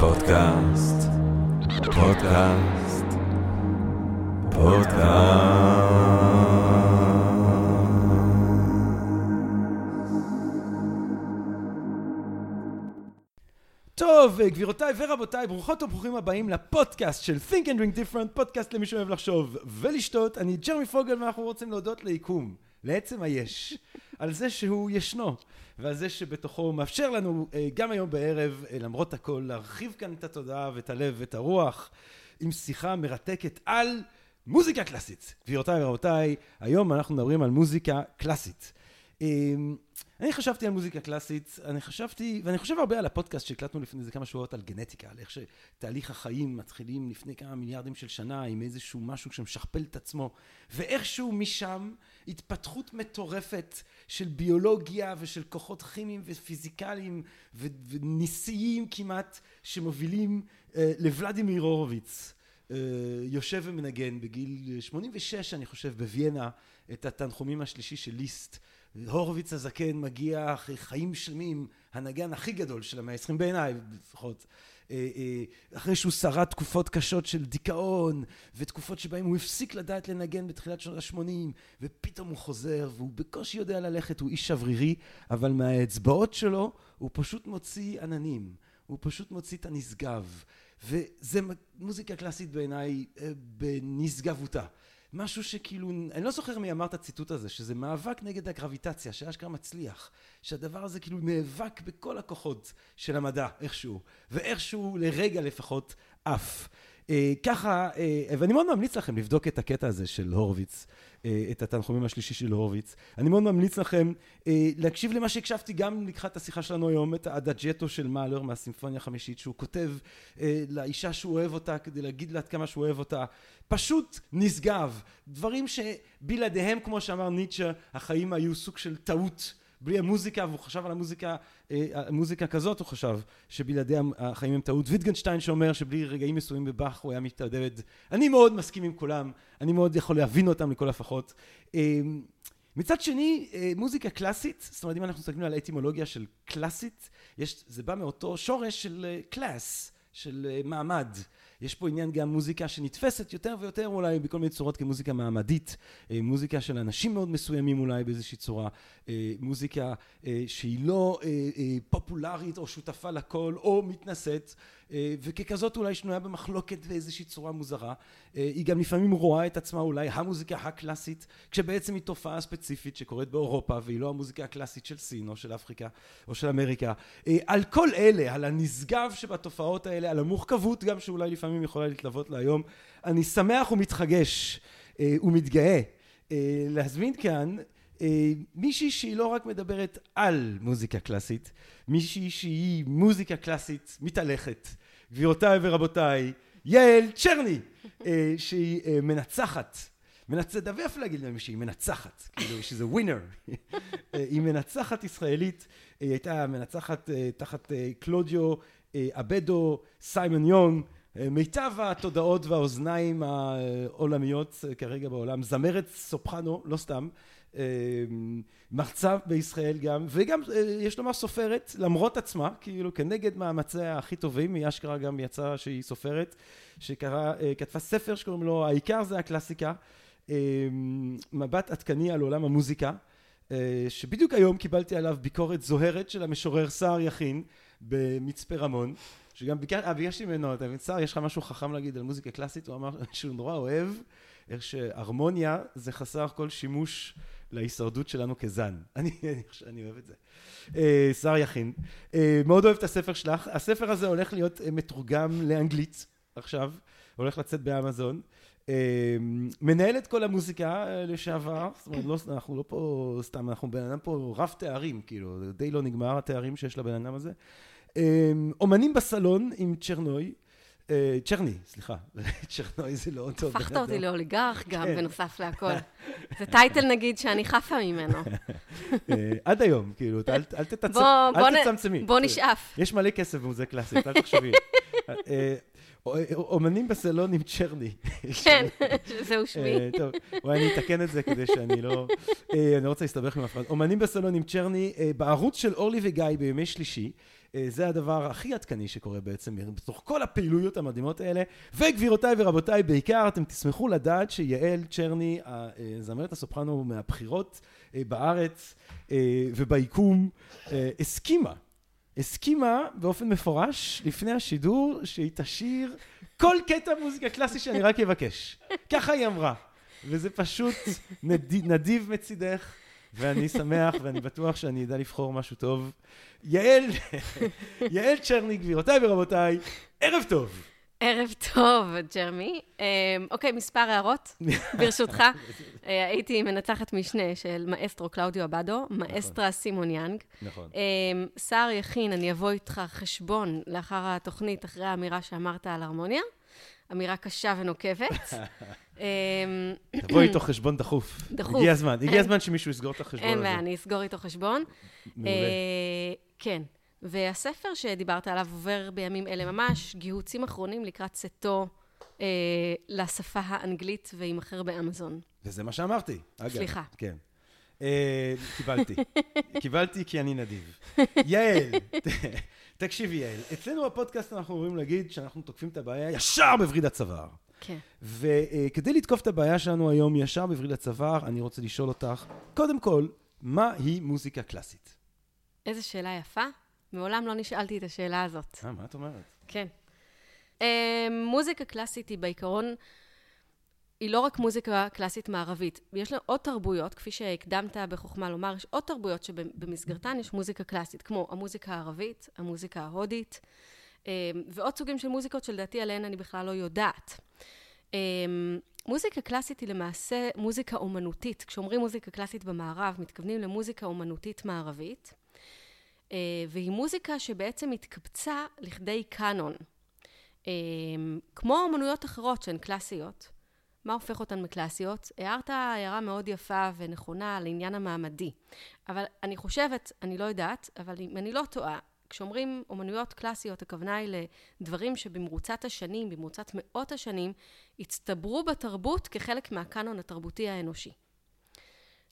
פודקאסט, פודקאסט, פודקאסט. טוב, גבירותיי ורבותיי, ברוכות וברוכים הבאים לפודקאסט של Think and Drink Different, פודקאסט למי שאוהב לחשוב ולשתות. אני ג'רמי פוגל ואנחנו רוצים להודות ליקום, לעצם היש, על זה שהוא ישנו, ועל זה שבתוכו הוא מאפשר לנו אה, גם היום בערב, אה, למרות הכל, להרחיב כאן את התודעה ואת הלב ואת הרוח, עם שיחה מרתקת על מוזיקה קלאסית. גבירותיי ורבותיי, היום אנחנו מדברים על מוזיקה קלאסית. אמ, אני חשבתי על מוזיקה קלאסית, אני חשבתי, ואני חושב הרבה על הפודקאסט שהקלטנו לפני איזה כמה שבועות על גנטיקה, על איך שתהליך החיים מתחילים לפני כמה מיליארדים של שנה עם איזשהו משהו שמשכפל את עצמו, ואיכשהו משם התפתחות מטורפת של ביולוגיה ושל כוחות כימיים ופיזיקליים ו- וניסיים כמעט, שמובילים אה, לוולדימיר הורוביץ. אה, יושב ומנגן בגיל 86 אני חושב בוויאנה את התנחומים השלישי של ליסט הורוביץ הזקן מגיע אחרי חיים שלמים, הנגן הכי גדול של המאה העשרים בעיניי לפחות, אחרי שהוא שרד תקופות קשות של דיכאון ותקופות שבהם הוא הפסיק לדעת לנגן בתחילת שנות השמונים ופתאום הוא חוזר והוא בקושי יודע ללכת, הוא איש שברירי, אבל מהאצבעות שלו הוא פשוט מוציא עננים, הוא פשוט מוציא את הנשגב. וזה מוזיקה קלאסית בעיניי אה, בנשגבותה משהו שכאילו, אני לא זוכר מי אמר את הציטוט הזה, שזה מאבק נגד הגרביטציה, שאשכרה מצליח, שהדבר הזה כאילו נאבק בכל הכוחות של המדע איכשהו, ואיכשהו לרגע לפחות עף. אה, ככה, אה, ואני מאוד ממליץ לכם לבדוק את הקטע הזה של הורוביץ, את התנחומים השלישי של הורוביץ. אני מאוד ממליץ לכם להקשיב למה שהקשבתי גם לקחת השיחה שלנו היום, את האדג'טו של מאלר מהסימפוניה החמישית, שהוא כותב לאישה שהוא אוהב אותה כדי להגיד לה עד כמה שהוא אוהב אותה. פשוט נשגב. דברים שבלעדיהם, כמו שאמר ניטשה, החיים היו סוג של טעות. בלי המוזיקה, והוא חשב על המוזיקה, מוזיקה כזאת הוא חשב, שבלעדי החיים הם טעות. ויטגנשטיין שאומר שבלי רגעים מסוימים בבאך הוא היה מתאדד. אני מאוד מסכים עם כולם, אני מאוד יכול להבין אותם לכל הפחות. מצד שני, מוזיקה קלאסית, זאת אומרת אם אנחנו מסתכלים על האטימולוגיה של קלאסית, יש, זה בא מאותו שורש של קלאס, של מעמד. יש פה עניין גם מוזיקה שנתפסת יותר ויותר אולי בכל מיני צורות כמוזיקה מעמדית, מוזיקה של אנשים מאוד מסוימים אולי באיזושהי צורה, מוזיקה שהיא לא פופולרית או שותפה לכל או מתנשאת וככזאת אולי שנויה במחלוקת באיזושהי צורה מוזרה. היא גם לפעמים רואה את עצמה אולי המוזיקה הקלאסית, כשבעצם היא תופעה ספציפית שקורית באירופה והיא לא המוזיקה הקלאסית של סין או של אפריקה או של אמריקה. על כל אלה, על הנשגב שבתופעות האלה, על המורכבות גם שאולי לפעמים יכולה להתלוות להיום, אני שמח ומתחגש ומתגאה להזמין כאן מישהי שהיא לא רק מדברת על מוזיקה קלאסית, מישהי שהיא מוזיקה קלאסית מתהלכת. גבירותיי ורבותיי, יעל צ'רני, שהיא מנצחת, מנצחת, דווי אפילו להגיד להם שהיא מנצחת, כאילו שזה ווינר, היא מנצחת ישראלית, היא הייתה מנצחת תחת קלודיו אבדו, סיימון יונג, מיטב התודעות והאוזניים העולמיות כרגע בעולם, זמרת סופרנו, לא סתם, מרצה בישראל גם, וגם יש לומר סופרת למרות עצמה, כאילו כנגד מאמציה הכי טובים, היא אשכרה גם יצאה שהיא סופרת, שכתבה ספר שקוראים לו העיקר זה הקלאסיקה, מבט עדכני על עולם המוזיקה, שבדיוק היום קיבלתי עליו ביקורת זוהרת של המשורר סער יכין במצפה רמון, שגם ביקשתי ממנו, אתה מבין, סער יש לך משהו חכם להגיד על מוזיקה קלאסית, הוא אמר שהוא נורא אוהב איך שהרמוניה זה חסר כל שימוש להישרדות שלנו כזן. אני, אני, אני אוהב את זה. שר יכין. מאוד אוהב את הספר שלך. הספר הזה הולך להיות מתורגם לאנגלית עכשיו, הולך לצאת באמזון. מנהלת כל המוזיקה לשעבר, זאת אומרת, לא, אנחנו לא פה סתם, אנחנו בן אדם פה רב תארים, כאילו, די לא נגמר התארים שיש לבן אדם הזה. אומנים בסלון עם צ'רנוי. צ'רני, סליחה, צ'רנוי זה לא אותו. הפכת אותי לאוליגרך גם, בנוסף להכל. זה טייטל נגיד שאני חפה ממנו. עד היום, כאילו, אל תצמצמי. בוא נשאף. יש מלא כסף במוזיקה קלאסית, אל תחשבי. אומנים בסלון עם צ'רני. כן, זהו שמי. טוב, אולי אני אתקן את זה כדי שאני לא... אני לא רוצה להסתבך עם הפרעה. אומנים בסלון עם צ'רני, בערוץ של אורלי וגיא בימי שלישי. אה, זה הדבר הכי עדכני שקורה בעצם בתוך כל הפעילויות המדהימות האלה. וגבירותיי ורבותיי, בעיקר אתם תשמחו לדעת שיעל צ'רני, זמרת הסופרנו מהבחירות אה, בארץ אה, וביקום, הסכימה. הסכימה באופן מפורש לפני השידור שהיא תשאיר כל קטע מוזיקה קלאסי שאני רק אבקש. ככה היא אמרה. וזה פשוט נדיב מצידך. ואני שמח ואני בטוח שאני אדע לבחור משהו טוב. יעל, יעל צ'רני, גבירותיי ורבותיי, ערב טוב. ערב טוב, ג'רמי. אמ, אוקיי, מספר הערות, ברשותך. אה, הייתי מנצחת משנה של מאסטרו קלאודיו אבאדו, נכון. מאסטרה סימון יאנג. נכון. אמ, סער יכין, אני אבוא איתך חשבון לאחר התוכנית, אחרי האמירה שאמרת על הרמוניה. אמירה קשה ונוקבת. אמ, תבואי איתו חשבון דחוף. דחוף. הגיע הזמן, הגיע הזמן שמישהו יסגור את החשבון הזה. אין בעיה, אני אסגור איתו חשבון. מעולה. אה, כן. והספר שדיברת עליו עובר בימים אלה ממש, גיהוצים אחרונים לקראת צאתו אה, לשפה האנגלית ויימכר באמזון. וזה מה שאמרתי, אגב. סליחה. כן. אה, קיבלתי. קיבלתי כי אני נדיב. יעל, תקשיבי יעל, אצלנו בפודקאסט אנחנו אומרים להגיד שאנחנו תוקפים את הבעיה ישר בווריד הצוואר. כן. וכדי לתקוף את הבעיה שלנו היום ישר בווריד הצוואר, אני רוצה לשאול אותך, קודם כל, מהי מוזיקה קלאסית? איזו שאלה יפה. מעולם לא נשאלתי את השאלה הזאת. אה, מה את אומרת? כן. Um, מוזיקה קלאסית היא בעיקרון, היא לא רק מוזיקה קלאסית מערבית. יש לה עוד תרבויות, כפי שהקדמת בחוכמה לומר, יש עוד תרבויות שבמסגרתן יש מוזיקה קלאסית, כמו המוזיקה הערבית, המוזיקה ההודית, ועוד סוגים של מוזיקות שלדעתי עליהן אני בכלל לא יודעת. Um, מוזיקה קלאסית היא למעשה מוזיקה אומנותית. כשאומרים מוזיקה קלאסית במערב, מתכוונים למוזיקה אומנותית מערבית. אה, והיא מוזיקה שבעצם התקבצה לכדי קאנון. אה, כמו אמנויות אחרות שהן קלאסיות. מה הופך אותן מקלאסיות? הערת הערה מאוד יפה ונכונה על העניין המעמדי. אבל אני חושבת, אני לא יודעת, אבל אם אני לא טועה, כשאומרים אומנויות קלאסיות, הכוונה היא לדברים שבמרוצת השנים, במרוצת מאות השנים, הצטברו בתרבות כחלק מהקאנון התרבותי האנושי.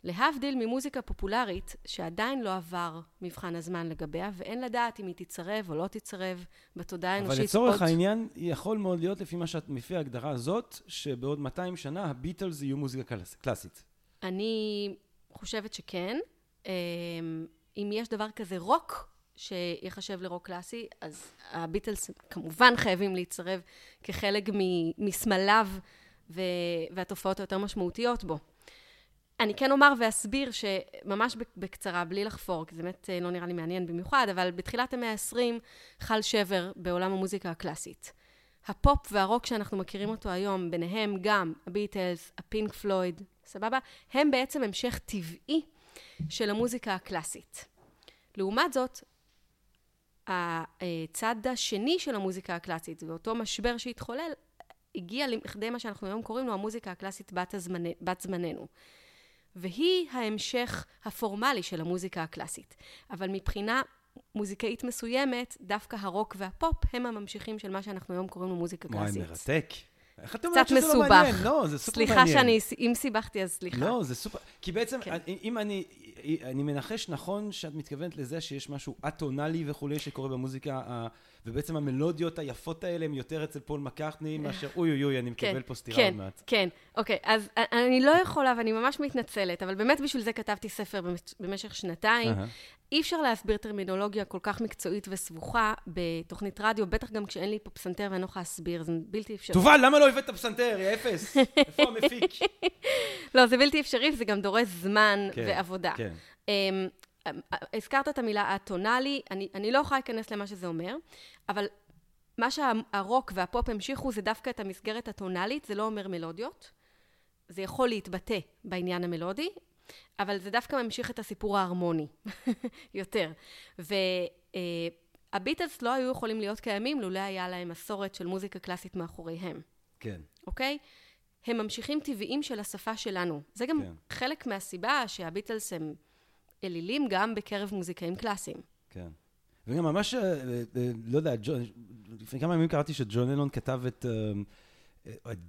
להבדיל ממוזיקה פופולרית שעדיין לא עבר מבחן הזמן לגביה, ואין לדעת אם היא תצרב או לא תצרב בתודעה האנושית. אבל לצורך עוד... העניין, יכול מאוד להיות לפי מה שאת, לפי ההגדרה הזאת, שבעוד 200 שנה הביטלס יהיו מוזיקה קלאס, קלאסית. אני חושבת שכן. אמ, אם יש דבר כזה רוק, שיחשב לרוק קלאסי, אז הביטלס כמובן חייבים להצטרב כחלק מסמליו והתופעות היותר משמעותיות בו. אני כן אומר ואסביר שממש בקצרה, בלי לחפור, כי זה באמת אה, לא נראה לי מעניין במיוחד, אבל בתחילת המאה ה-20 חל שבר בעולם המוזיקה הקלאסית. הפופ והרוק שאנחנו מכירים אותו היום, ביניהם גם הביטלס, הפינק פלויד, סבבה? הם בעצם המשך טבעי של המוזיקה הקלאסית. לעומת זאת, הצד השני של המוזיקה הקלאסית, ואותו משבר שהתחולל, הגיע לכדי מה שאנחנו היום קוראים לו המוזיקה הקלאסית בת, הזמנ... בת זמננו. והיא ההמשך הפורמלי של המוזיקה הקלאסית. אבל מבחינה מוזיקאית מסוימת, דווקא הרוק והפופ הם הממשיכים של מה שאנחנו היום קוראים לו מוזיקה קלאסית. וואי, מרתק. איך את אומרת שזה לא מעניין? לא, זה סופר סליחה מעניין. סליחה שאני, אם סיבכתי אז סליחה. לא, זה סופר... כי בעצם, כן. אם אני, אני מנחש נכון שאת מתכוונת לזה שיש משהו אטונאלי וכולי שקורה במוזיקה ובעצם המלודיות היפות האלה הן יותר אצל פול מקארטני מאשר אוי אוי אוי, אני מקבל כן, פה סטירה כן, עוד מעט. כן, אוקיי, אז אני לא יכולה, ואני ממש מתנצלת, אבל באמת בשביל זה כתבתי ספר במשך שנתיים. אי אפשר להסביר טרמינולוגיה כל כך מקצועית וסבוכה בתוכנית רדיו, בטח גם כשאין לי פה פסנתר ואני לא יכולה להסביר, זה בלתי אפשרי. תובל, למה לא הבאת פסנתר, יא אפס? איפה המפיק? לא, זה בלתי אפשרי, וזה גם דורש זמן כן, ועבודה. כן. אמ, הזכרת את המילה האטונאלי, אני, אני לא יכולה להיכנס למה שזה אומר, אבל מה שהרוק והפופ המשיכו זה דווקא את המסגרת הטונאלית, זה לא אומר מלודיות. זה יכול להתבטא בעניין המלודי, אבל זה דווקא ממשיך את הסיפור ההרמוני יותר. והביטלס uh, לא היו יכולים להיות קיימים לולא היה להם מסורת של מוזיקה קלאסית מאחוריהם. כן. אוקיי? הם ממשיכים טבעיים של השפה שלנו. זה גם כן. חלק מהסיבה שהביטלס הם אלילים גם בקרב מוזיקאים קלאסיים. כן. וגם ממש, אה, אה, לא יודע, לפני כמה ימים קראתי שג'ון לנון כתב את... את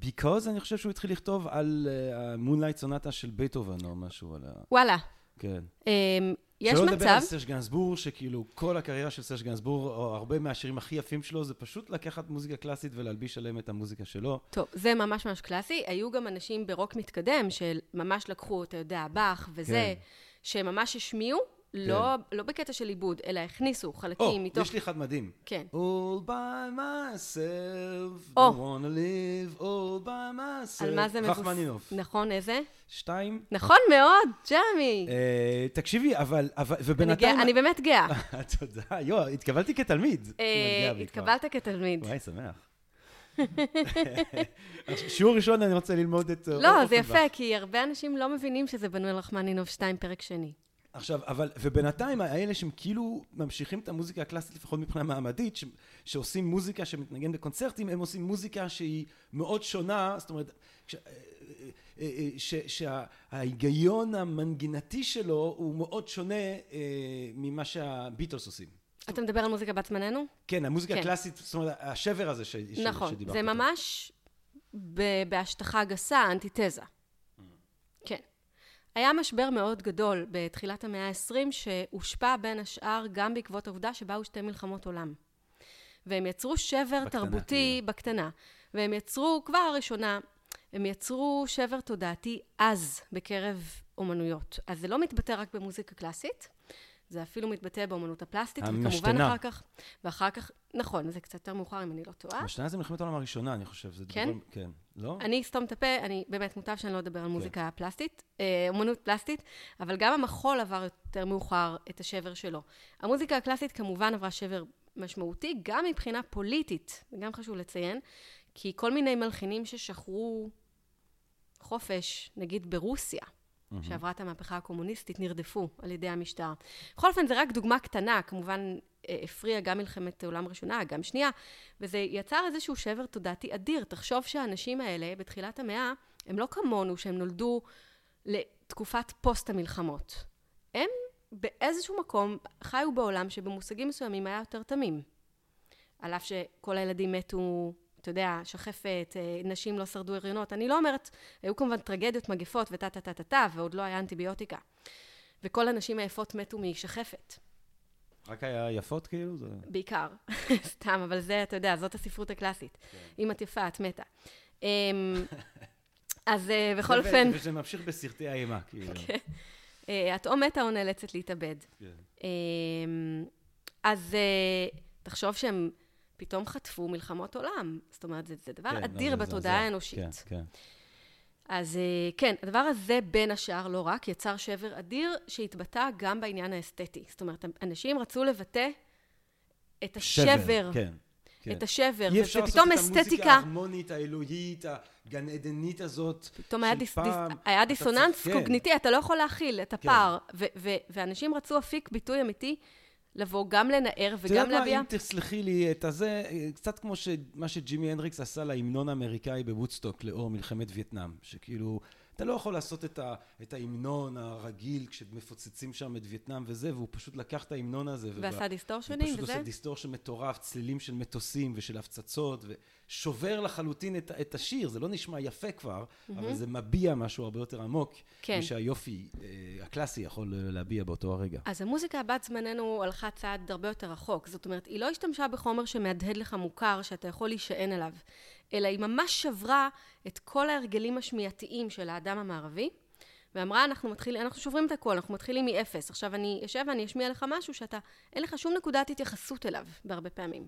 Because, אני חושב שהוא התחיל לכתוב על ה Moonlight Sonata של בייטהובן או משהו. על ה... וואלה. כן. אמ, יש שלא לדבר על מצב, סרג' גינסבורג, שכאילו כל הקריירה של סרג' גינסבורג, או הרבה מהשירים הכי יפים שלו, זה פשוט לקחת מוזיקה קלאסית ולהלביש עליהם את המוזיקה שלו. טוב, זה ממש ממש קלאסי. היו גם אנשים ברוק מתקדם, שממש לקחו, אתה יודע, באך וזה, כן. שממש השמיעו, לא, לא בקטע של עיבוד, אלא הכניסו או, חלקים מתוך... יש לי אחד מדהים. כן. All by myself, או. don't wanna live all by myself. על מה זה מבוס... רחמנינוף. נכון, איזה? שתיים. נכון מאוד, ג'רמי. אה, תקשיבי, אבל, אבל, אני, ובינתיים... גאה, אני באמת גאה. תודה, יו, התקבלתי כתלמיד. אה, כבר. התקבלת כתלמיד. וואי, שמח. שיעור ראשון אני רוצה ללמוד את... אה, לא, זה. יפה, כי הרבה אנשים לא מבינים שזה בנוי על רחמנינוב 2, פרק שני. עכשיו, אבל, ובינתיים האלה שהם כאילו ממשיכים את המוזיקה הקלאסית, לפחות מבחינה מעמדית, ש, שעושים מוזיקה שמתנגן בקונצרטים, הם עושים מוזיקה שהיא מאוד שונה, זאת אומרת, אה, אה, אה, ש, שההיגיון המנגינתי שלו הוא מאוד שונה אה, ממה שהביטלס עושים. אתה מדבר על מוזיקה בת זמננו? כן, המוזיקה כן. הקלאסית, זאת אומרת, השבר הזה ש, ש, נכון, שדיברת זה עליו. ממש ב- בהשטחה גסה, אנטיתזה. היה משבר מאוד גדול בתחילת המאה ה-20, שהושפע בין השאר גם בעקבות העובדה שבאו שתי מלחמות עולם. והם יצרו שבר בקטנה, תרבותי כאילו. בקטנה. והם יצרו, כבר הראשונה, הם יצרו שבר תודעתי עז בקרב אומנויות. אז זה לא מתבטא רק במוזיקה קלאסית, זה אפילו מתבטא באומנות הפלסטית, וכמובן המשתנה. אחר כך, ואחר כך, נכון, זה קצת יותר מאוחר אם אני לא טועה. השנה זה מלחמת העולם הראשונה, אני חושב. זה כן? דבר, כן. לא? אני אסתום את הפה, אני באמת מוטב שאני לא אדבר כן. על מוזיקה פלסטית, אה, אומנות פלסטית, אבל גם המחול עבר יותר מאוחר את השבר שלו. המוזיקה הקלאסית כמובן עברה שבר משמעותי, גם מבחינה פוליטית, זה גם חשוב לציין, כי כל מיני מלחינים ששחרו חופש, נגיד ברוסיה, שעברה את המהפכה הקומוניסטית, נרדפו על ידי המשטר. בכל אופן, זה רק דוגמה קטנה, כמובן אה, הפריעה גם מלחמת העולם הראשונה, גם שנייה, וזה יצר איזשהו שבר תודעתי אדיר. תחשוב שהאנשים האלה, בתחילת המאה, הם לא כמונו, שהם נולדו לתקופת פוסט המלחמות. הם באיזשהו מקום חיו בעולם שבמושגים מסוימים היה יותר תמים. על אף שכל הילדים מתו, אתה יודע, שחפת, אה, נשים לא שרדו הריונות. אני לא אומרת, היו כמובן טרגדיות, מגפות וטה טה טה טה טה, ועוד לא היה אנטיביוטיקה. וכל הנשים היפות מתו משחפת, רק היה יפות כאילו? זה... בעיקר. סתם, אבל זה, אתה יודע, זאת הספרות הקלאסית. אם את יפה, את מתה. אמ, אז אה, בכל אופן, וזה ממשיך בסרטי האימה, כאילו. אה, את או מתה או נאלצת להתאבד. כן. אמ, אז תחשוב שהם פתאום חטפו מלחמות עולם. זאת אומרת, זה, זה דבר כן, אדיר לא, בתודעה. האנושית. כן, כן. אז אה, כן, הדבר הזה, בין השאר, לא רק, יצר שבר אדיר שהתבטא גם בעניין האסתטי. זאת אומרת, אנשים רצו לבטא את השבר, כן. כן. את השבר, אי אפשר לעשות ופתאום את המוזיקה אסתטיקה, ההרמונית, האלוהית, הגן עדנית הזאת. פתאום היה, של דיס, פעם. דיס, היה אתה דיסוננס כן. קוגניטי, אתה לא יכול להכיל את כן. הפער. ו- ו- ואנשים רצו אפיק ביטוי אמיתי, לבוא גם לנער את וגם יודעת מה, להביע... אם תסלחי לי את הזה, קצת כמו ש- מה שג'ימי הנדריקס עשה להמנון האמריקאי בוודסטוק לאור מלחמת וייטנאם, שכאילו, אתה לא יכול לעשות את, ההמנון הרגיל כשמפוצצים שם את וייטנאם וזה, והוא פשוט לקח את ההמנון הזה. ועשה הוא distortion ים פשוט וזה. עושה distortion מטורף, צלילים של מטוסים ושל הפצצות, ושובר לחלוטין את, את השיר, זה לא נשמע יפה כבר, אבל זה מביע משהו הרבה יותר עמוק, כן. משהיופי אה, הקלאסי יכול אה, להביע באותו הרגע. אז המוזיקה בת זמננו הלכה צעד הרבה יותר רחוק. זאת אומרת, היא לא השתמשה בחומר שמהדהד לך מוכר, שאתה יכול להישען עליו, אלא היא ממש שברה את כל ההרגלים השמיעתיים של האדם המערבי, ואמרה, אנחנו מתחילים, אנחנו שוברים את הכל, אנחנו מתחילים מאפס. עכשיו אני אשב ואני אשמיע לך משהו שאתה, אין לך שום נקודת התייחסות אליו, בהרבה פעמים.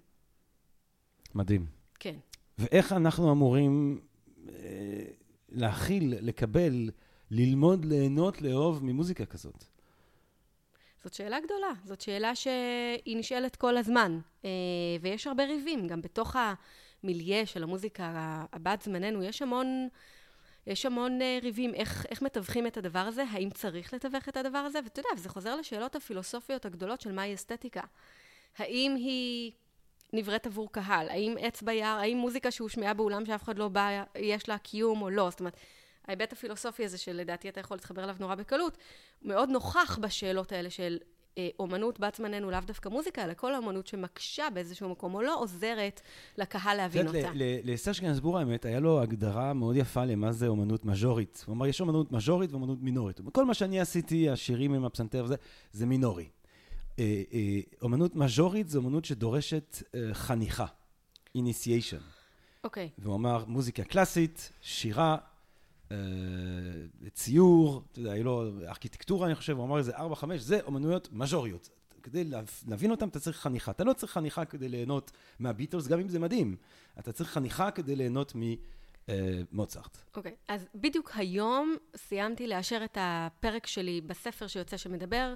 מדהים. כן. ואיך אנחנו אמורים אה, להכיל, לקבל, ללמוד, ליהנות, לאהוב ממוזיקה כזאת? זאת שאלה גדולה, זאת שאלה שהיא נשאלת כל הזמן, אה, ויש הרבה ריבים, גם בתוך המיליה של המוזיקה הבת זמננו, יש המון, יש המון אה, ריבים, איך, איך מתווכים את הדבר הזה, האם צריך לתווך את הדבר הזה, ואתה יודע, וזה חוזר לשאלות הפילוסופיות הגדולות של מהי אסתטיקה. האם היא נבראת עבור קהל? האם עץ ביער, האם מוזיקה שהושמעה באולם שאף אחד לא בא, יש לה קיום או לא? זאת אומרת, ההיבט הפילוסופי הזה שלדעתי אתה יכול להתחבר אליו נורא בקלות, מאוד נוכח בשאלות האלה של אומנות בת זמננו, לאו דווקא מוזיקה, אלא כל האומנות שמקשה באיזשהו מקום, או לא עוזרת לקהל להבין אותה. לסרש גנסבור האמת, היה לו הגדרה מאוד יפה למה זה אומנות מז'ורית. הוא אמר, יש אומנות מז'ורית ואומנות מינורית. כל מה שאני עשיתי, השירים עם הפסנתר וזה, זה מינורי. אה, אה, אומנות מז'ורית זה אומנות שדורשת אה, חניכה, initiation. אוקיי. והוא אמר, מוזיקה קלאסית, שירה, אה, ציור, אתה יודע, היה לו ארכיטקטורה, אני חושב, הוא אמר איזה ארבע, חמש, זה אומנויות מז'וריות. כדי לה- להבין אותם אתה צריך חניכה. אתה לא צריך חניכה כדי ליהנות מהביטלס, גם אם זה מדהים. אתה צריך חניכה כדי ליהנות ממוצרט. אוקיי, אז בדיוק היום סיימתי לאשר את הפרק שלי בספר שיוצא שמדבר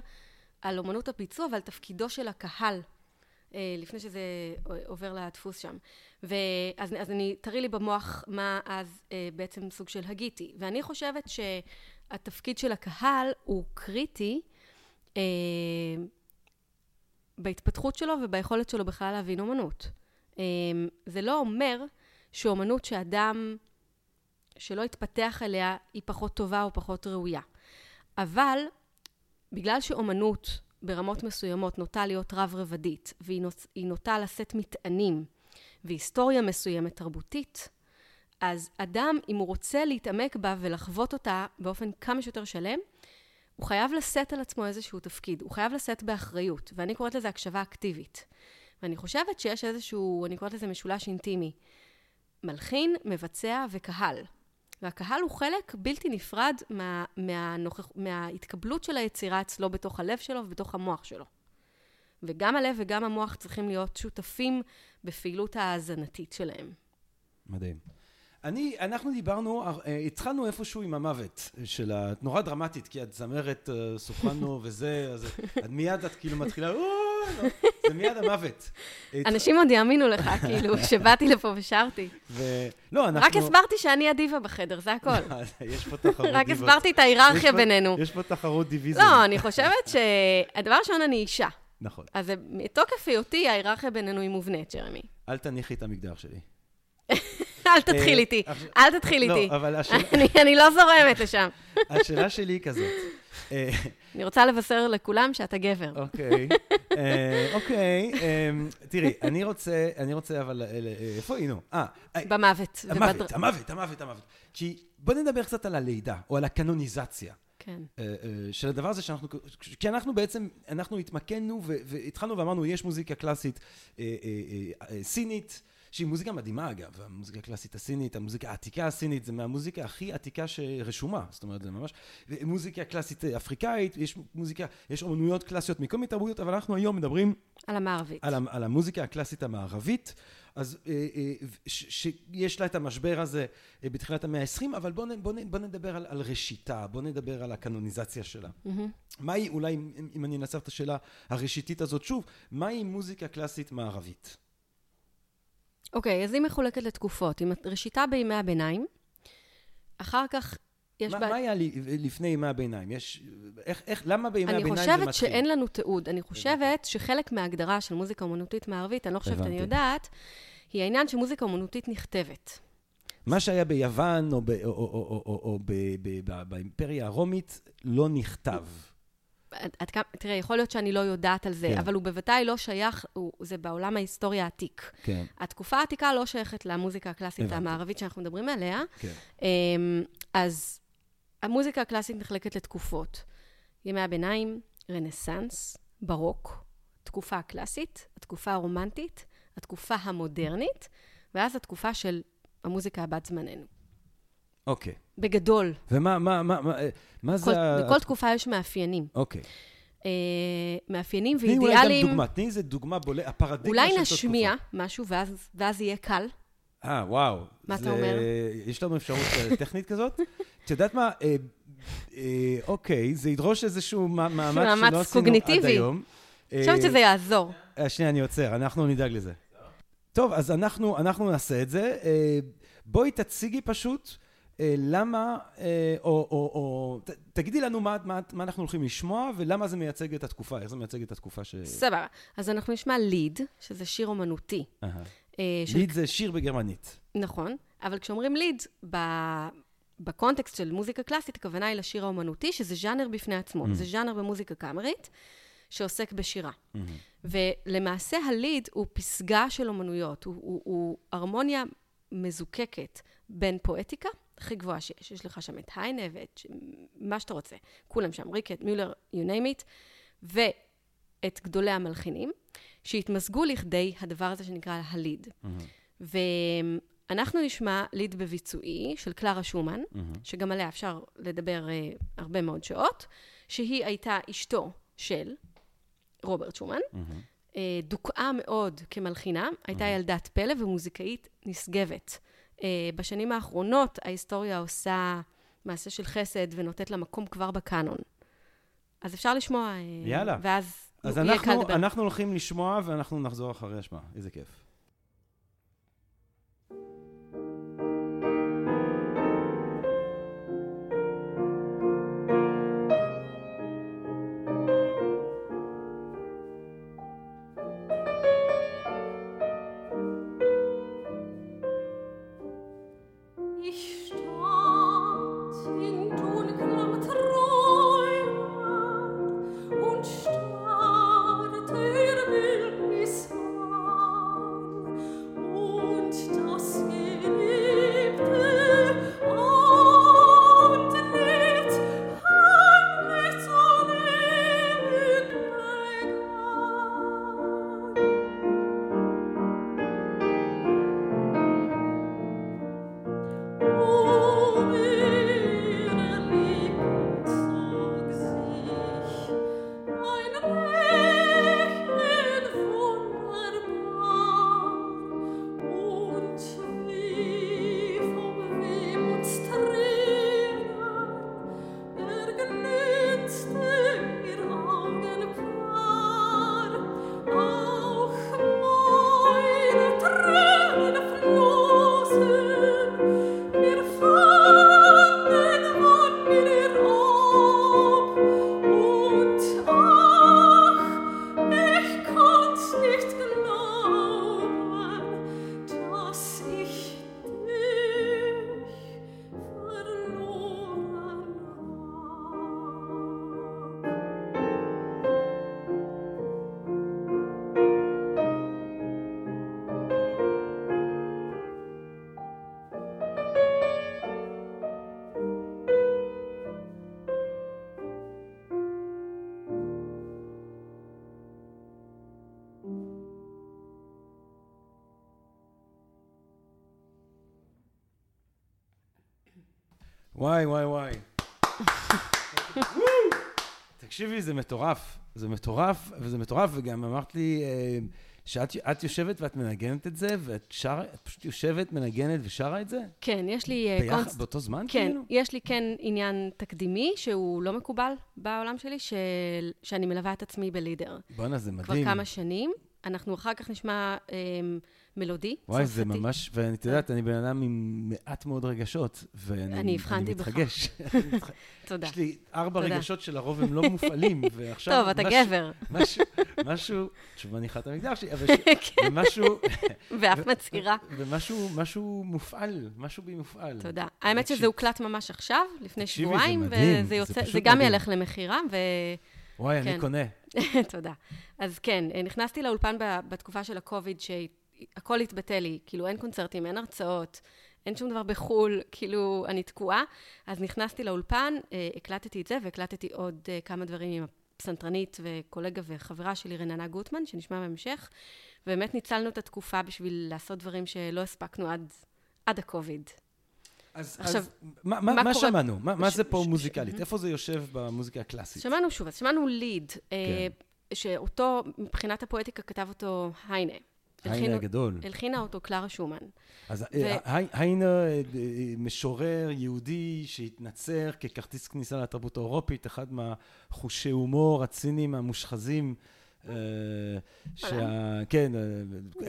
על אומנות הביצוע ועל תפקידו של הקהל, אה, לפני שזה עובר לדפוס שם. ואז אז אני, תראי לי במוח מה אז אה, בעצם סוג של הגיתי. ואני חושבת שהתפקיד של הקהל הוא קריטי אה, בהתפתחות שלו וביכולת שלו בכלל להבין אומנות. אה, זה לא אומר שאומנות שאדם שלא התפתח אליה היא פחות טובה או פחות ראויה. אבל בגלל שאומנות ברמות מסוימות נוטה להיות רב-רבדית, והיא נוט, נוטה לשאת מטענים והיסטוריה מסוימת תרבותית, אז אדם, אם הוא רוצה להתעמק בה ולחוות אותה באופן כמה שיותר שלם, הוא חייב לשאת על עצמו איזשהו תפקיד, הוא חייב לשאת באחריות, ואני קוראת לזה הקשבה אקטיבית. ואני חושבת שיש איזשהו, אני קוראת לזה משולש אינטימי. מלחין, מבצע וקהל. והקהל הוא חלק בלתי נפרד מה, מהנוכח, מההתקבלות של היצירה אצלו בתוך הלב שלו ובתוך המוח שלו. וגם הלב וגם המוח צריכים להיות שותפים בפעילות ההאזנתית שלהם. מדהים. אני, אנחנו דיברנו, אה, התחלנו איפשהו עם המוות של ה... נורא דרמטית, כי את זמרת אה, סופרנו וזה, אז את מיד את כאילו מתחילה, "או, לא", זה מיד המוות. אנשים עוד יאמינו לך, כאילו, שבאתי לפה ושרתי. לא, אנחנו... רק הסברתי שאני הדיבה בחדר, זה הכל. יש פה תחרות רק דיבות. הסברתי את ההיררכיה בינינו. יש פה תחרות דיוויזיה. לא, אני חושבת שהדבר ראשון, אני אישה. נכון. אז מתוקף היותי, ההיררכיה בינינו היא מובנית, ג'רמי. אל תניחי את המגדר שלי. אל תתחיל אה, איתי, אל תתחיל לא, איתי. אני- אני לא זורמת לשם. השאלה שלי היא כזאת. אני רוצה לבשר לכולם שאתה גבר. אוקיי, אה, אוקיי, אה, תראי, אני רוצה, אני רוצה אבל, אה, אה, איפה היינו? אה, במוות. המוות, המוות, המוות, המוות. כי בוא נדבר קצת על הלידה, או על הקנוניזציה. כן. של הדבר הזה שאנחנו, כי אנחנו בעצם, אנחנו התמקדנו והתחלנו ואמרנו, יש מוזיקה קלאסית סינית, שהיא מוזיקה מדהימה אגב, המוזיקה הקלאסית הסינית, המוזיקה העתיקה הסינית, זה מהמוזיקה הכי עתיקה שרשומה, זאת אומרת, זה ממש, מוזיקה קלאסית אפריקאית, יש מוזיקה, יש אומנויות קלאסיות מכל מיני תרבויות, אבל אנחנו היום מדברים על המערבית. על, על המוזיקה הקלאסית המערבית, אז אה, אה, שיש לה את המשבר הזה אה, בתחילת המאה ה-20, אבל בואו בוא, בוא נדבר על, על ראשיתה, בואו נדבר על הקנוניזציה שלה. מהמם. מהי, אולי, אם, אם אני אנסח את השאלה הראשיתית הזאת שוב, מהי מוזיקה קלאסית מערבית? אוקיי, אז היא מחולקת לתקופות. עם ראשיתה בימי הביניים, אחר כך יש מה, בה... מה היה לי, לפני ימי הביניים? יש, איך, איך, למה בימי אני הביניים זה חושבת מתחיל? שאין לנו תיעוד. אני חושבת שחלק מההגדרה של מוזיקה אומנותית מערבית, אני לא חושבת, אני הבנתי. יודעת, היא העניין שמוזיקה אומנותית נכתבת. מה שהיה ביוון או, ב, או, או, או, או, או ב, ב, ב, באימפריה הרומית לא נכתב. עד, עד כמה, תראה, יכול להיות שאני לא יודעת על זה, כן. אבל הוא בוודאי לא שייך, הוא, זה בעולם ההיסטוריה העתיק. כן, התקופה העתיקה לא שייכת למוזיקה הקלאסית הבנתי. המערבית שאנחנו מדברים עליה. כן. אמ, אז המוזיקה הקלאסית נחלקת לתקופות. ימי הביניים, רנסאנס, ברוק, תקופה הקלאסית, התקופה הרומנטית, התקופה המודרנית, ואז התקופה של המוזיקה הבת זמננו. אוקיי. בגדול, ומה מה, מה, מה, מה זה כל, ה... לכל תקופה יש מאפיינים. אוקיי. אה, מאפיינים תני אולי ואידיאלים. גם דוגמה, תני איזה דוגמה בולט, הפרדיגמה אולי של אותה נשמיע משהו ואז, ואז יהיה קל. תקופה. אה, וואו. מה אתה זה- אומר? יש לנו אפשרות אה, טכנית כזאת? את יודעת מה? אה, אה, אוקיי, זה ידרוש איזשהו מא- מאמץ שלא עשינו עד. היום. אני חושבת אה, שזה יעזור. אה, שנייה, אני עוצר, אנחנו נדאג לזה. טוב, אז אנחנו, אנחנו נעשה את זה. בואי תציגי פשוט למה, אה, או, או, או ת, תגידי לנו מה, מה, מה אנחנו הולכים לשמוע ולמה זה מייצג את התקופה, איך זה מייצג את התקופה ש... סבבה. אז אנחנו נשמע ליד, שזה שיר אומנותי. אה, של ליד זה שיר בגרמנית. נכון, אבל כשאומרים ליד, ב... בקונטקסט של מוזיקה קלאסית, הכוונה היא לשיר האומנותי, שזה ז'אנר בפני עצמו. Mm. זה ז'אנר במוזיקה קאמרית, שעוסק בשירה. ולמעשה הליד הוא פסגה של אומנויות, הוא, הוא, הוא הרמוניה מזוקקת בין פואטיקה, הכי גבוהה שיש, יש לך שם את היינה ואת ש- מה שאתה רוצה, כולם שם, ריקט, מיולר, you name it, ואת גדולי המלחינים, שהתמזגו לכדי הדבר הזה שנקרא הליד. ואנחנו נשמע ליד בביצועי של קלרה שומן, שגם עליה אפשר לדבר uh, הרבה מאוד שעות, שהיא הייתה אשתו של רוברט שומן, uh, דוכאה מאוד כמלחינה, הייתה ילדת פלא ומוזיקאית נשגבת. Uh, בשנים האחרונות ההיסטוריה עושה מעשה של חסד ונותנת לה מקום כבר בקאנון. אז אפשר לשמוע, uh, יאללה. ואז אז יהיה קל אנחנו, לדבר. אנחנו הולכים לשמוע ואנחנו נחזור אחרי השמעה. איזה כיף. וואי, וואי, וואי. תקשיבי, זה מטורף. זה מטורף, וזה מטורף, וגם אמרת לי אה, שאת את יושבת ואת מנגנת את זה, ואת שרה, את פשוט יושבת, מנגנת ושרה את זה? כן, יש לי אה, ביחד, קונסט... באותו זמן, כן, כאילו? יש לי כן עניין תקדימי, שהוא לא מקובל בעולם שלי, של... שאני מלווה את עצמי בלידר. בואנה, זה כבר מדהים. כמה שנים. אנחנו אחר כך נשמע אה, מלודי, וואי, זה צרפתי. ממש, ואת יודעת, אני בן אדם עם מעט מאוד רגשות, ואני אני אני. מתרגש. תודה. יש לי ארבע. רגשות שלרוב הם לא מופעלים, ועכשיו... טוב, אתה משהו- גבר. משהו, משהו, שוב מניחת המקדש שלי, אבל כן, ומשהו, ואף מצהירה. ומשהו, משהו מופעל, משהו בי מופעל. תודה. האמת שזה הוקלט ממש עכשיו, לפני שבועיים, וזה גם. ילך למכירה, ו... וואי, אני כן. קונה. תודה. אז כן, נכנסתי לאולפן בתקופה של הקוביד, שהכל התבטל לי, כאילו אין קונצרטים, אין הרצאות, אין שום דבר בחו"ל, כאילו אני תקועה. אז נכנסתי לאולפן, אה, הקלטתי את זה, והקלטתי עוד אה, כמה דברים עם הפסנתרנית וקולגה וחברה שלי, רננה גוטמן, שנשמע בהמשך. ובאמת ניצלנו את התקופה בשביל לעשות דברים שלא הספקנו עד, עד הקוביד. אז, עכשיו, אז מה, מה, מה מה שמענו? מה, מה ש- זה פה ש- מוזיקלית? איפה זה יושב במוזיקה הקלאסית? שמענו שוב, אז שמענו ליד, אה, כן. שאותו, מבחינת הפואטיקה, כתב אותו היינה. היינה הגדול. הלחינה אותו קלרה שומן. אז ו- אה, הי- היינה אה, אה, משורר יהודי שהתנצר ככרטיס כניסה לתרבות האירופית, אחד מהחושי הומור הציניים המושחזים. אה, שה... כן, אה,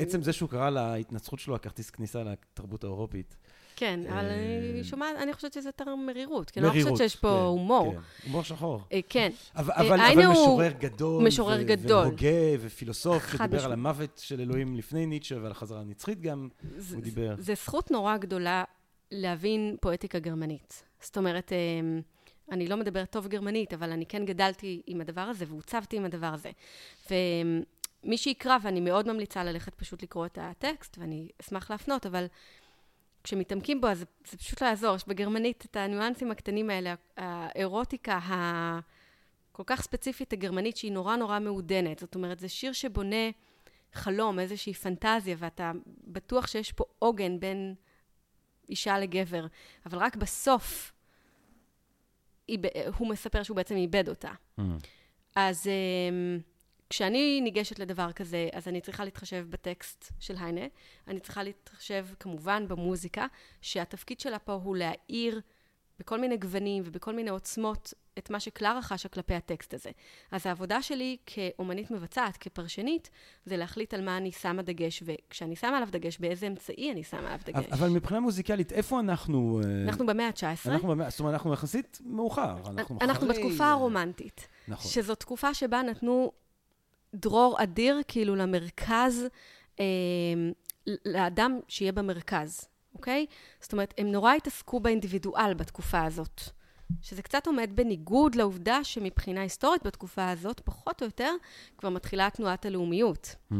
עצם זה שהוא קרא להתנצחות שלו הכרטיס כניסה לתרבות האירופית. כן, אבל אה, אני שומעת, אני חושבת שזה יותר מרירות, כי אני לא מרירות, חושבת שיש פה כן, הומור. כן, הומור שחור. אה, כן, אבל, אה, אבל, משורר גדול, משורר גדול. והוגה ופילוסוף, שדיבר. על המוות של אלוהים לפני ניטשה ועל החזרה הנצחית גם, הוא דיבר. זה זכות נורא גדולה להבין פואטיקה גרמנית. זאת אומרת, אה, אני לא מדברת טוב גרמנית, אבל אני כן גדלתי עם הדבר הזה ועוצבתי עם הדבר הזה. ומי שיקרא, ואני מאוד ממליצה ללכת פשוט לקרוא את הטקסט, ואני אשמח להפנות, אבל כשמתעמקים בו, אז זה, פשוט לא יעזור. יש בגרמנית את הניואנסים הקטנים האלה, האירוטיקה הכל כך ספציפית הגרמנית, שהיא נורא נורא מעודנת. זאת אומרת, זה שיר שבונה חלום, איזושהי פנטזיה, ואתה בטוח שיש פה עוגן בין אישה לגבר, אבל רק בסוף איב- הוא מספר שהוא בעצם איבד אותה. Mm. אז um, כשאני ניגשת לדבר כזה, אז אני צריכה להתחשב בטקסט של היינה, אני צריכה להתחשב כמובן במוזיקה, שהתפקיד שלה פה הוא להאיר בכל מיני גוונים ובכל מיני עוצמות את מה שקלרה חשה כלפי הטקסט הזה. אז העבודה שלי כאומנית מבצעת, כפרשנית, זה להחליט על מה אני שמה דגש, וכשאני שמה עליו דגש, באיזה אמצעי אני שמה עליו דגש. אבל מבחינה מוזיקלית, איפה אנחנו... אה, אנחנו במאה ה-19. אנחנו במאה- זאת אומרת, אנחנו יחסית מאוחר. אנחנו אנחנו אחרי, בתקופה הרומנטית. נכון. שזו תקופה שבה נתנו דרור אדיר, כאילו, למרכז, אה, לאדם שיהיה במרכז, אוקיי? זאת אומרת, הם נורא התעסקו באינדיבידואל בתקופה הזאת. שזה קצת עומד בניגוד לעובדה שמבחינה היסטורית בתקופה הזאת, פחות או יותר, כבר מתחילה תנועת הלאומיות. Mm.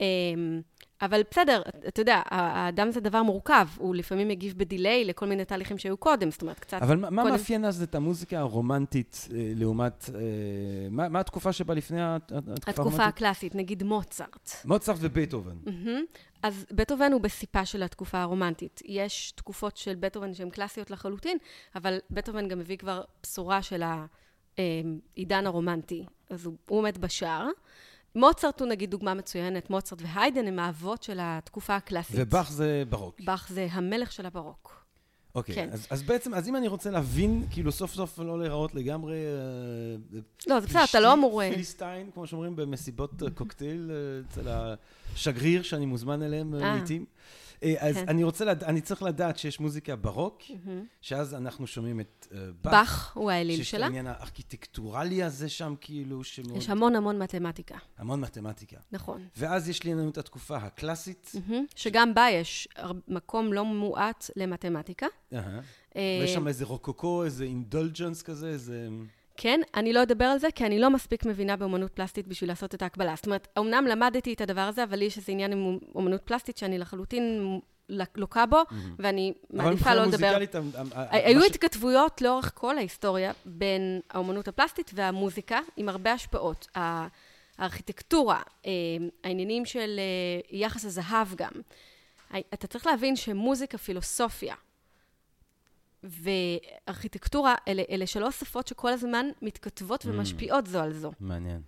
אה, אבל בסדר, אתה יודע, האדם זה דבר מורכב, הוא לפעמים מגיב בדיליי לכל מיני תהליכים שהיו קודם, זאת אומרת, קצת... אבל מה קודם- מאפיין אז את המוזיקה הרומנטית אה, לעומת... אה, מה מה התקופה שבה לפני הת- התקופה התקופה הרומנטית? הקלאסית, נגיד מוצרט. מוצרט ובייטהובן. מהמם. אז בטהובן הוא בסיפה של התקופה הרומנטית. יש תקופות של בטהובן שהן קלאסיות לחלוטין, אבל בטהובן גם מביא כבר בשורה של העידן הרומנטי. אז הוא, הוא עומד בשער. מוצרט הוא נגיד דוגמה מצוינת, מוצרט והיידן הם האבות של התקופה הקלאסית. ובאך זה ברוק. באך זה המלך של הברוק. אוקיי, כן. אז, אז בעצם, אז אם אני רוצה להבין, כאילו סוף סוף לא להיראות לגמרי... אה, לא, זה בסדר, אתה לא אמור... אה, פיליסטיין, כמו שאומרים במסיבות אה, קוקטייל, אצל השגריר שאני מוזמן אליהם. לעיתים. אה, אז כן. אני רוצה, לד... אני צריך לדעת שיש מוזיקה ברוק, מהמם. שאז אנחנו שומעים את אה, באך. באך הוא האליל שיש את שלה. העניין הארכיטקטורלי הזה שם, כאילו, שמאוד... יש המון המון מתמטיקה, המון מתמטיקה. נכון. ואז יש לנו את התקופה הקלאסית. מהמם. שגם בה יש מקום לא מועט למתמטיקה. אה, ויש שם איזה רוקוקו, איזה אינדולג'נס כזה, איזה... כן, אני לא אדבר על זה, כי אני לא מספיק מבינה באמנות פלסטית בשביל לעשות את ההקבלה. זאת אומרת, אמנם למדתי את הדבר הזה, אבל לי יש איזה עניין עם אמנות פלסטית שאני לחלוטין לוקה בו, ואני אבל מעדיפה מבחינה לא לדבר. מוזיקלית, המ- המ- ה- היו התכתבויות לאורך כל ההיסטוריה בין האמנות הפלסטית והמוזיקה, עם הרבה השפעות. הארכיטקטורה, אה, העניינים של אה, יחס הזהב גם. אתה צריך להבין שמוזיקה, פילוסופיה וארכיטקטורה, אלה, אלה שלוש שפות שכל הזמן מתכתבות ומשפיעות זו על זו. מעניין.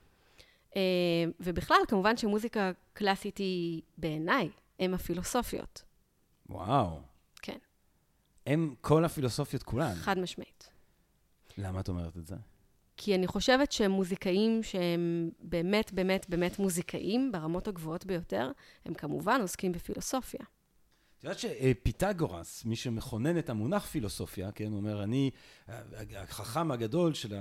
אה, ובכלל, כמובן שמוזיקה קלאסית היא, בעיניי, אם הפילוסופיות. וואו. כן, הם כל הפילוסופיות כולן. חד משמעית. למה את אומרת את זה? כי אני חושבת שהם מוזיקאים שהם באמת, באמת, באמת מוזיקאים ברמות הגבוהות ביותר, הם כמובן עוסקים בפילוסופיה. את יודעת שפיתגורס, מי שמכונן את המונח פילוסופיה, כן, הוא אומר, אני החכם הגדול של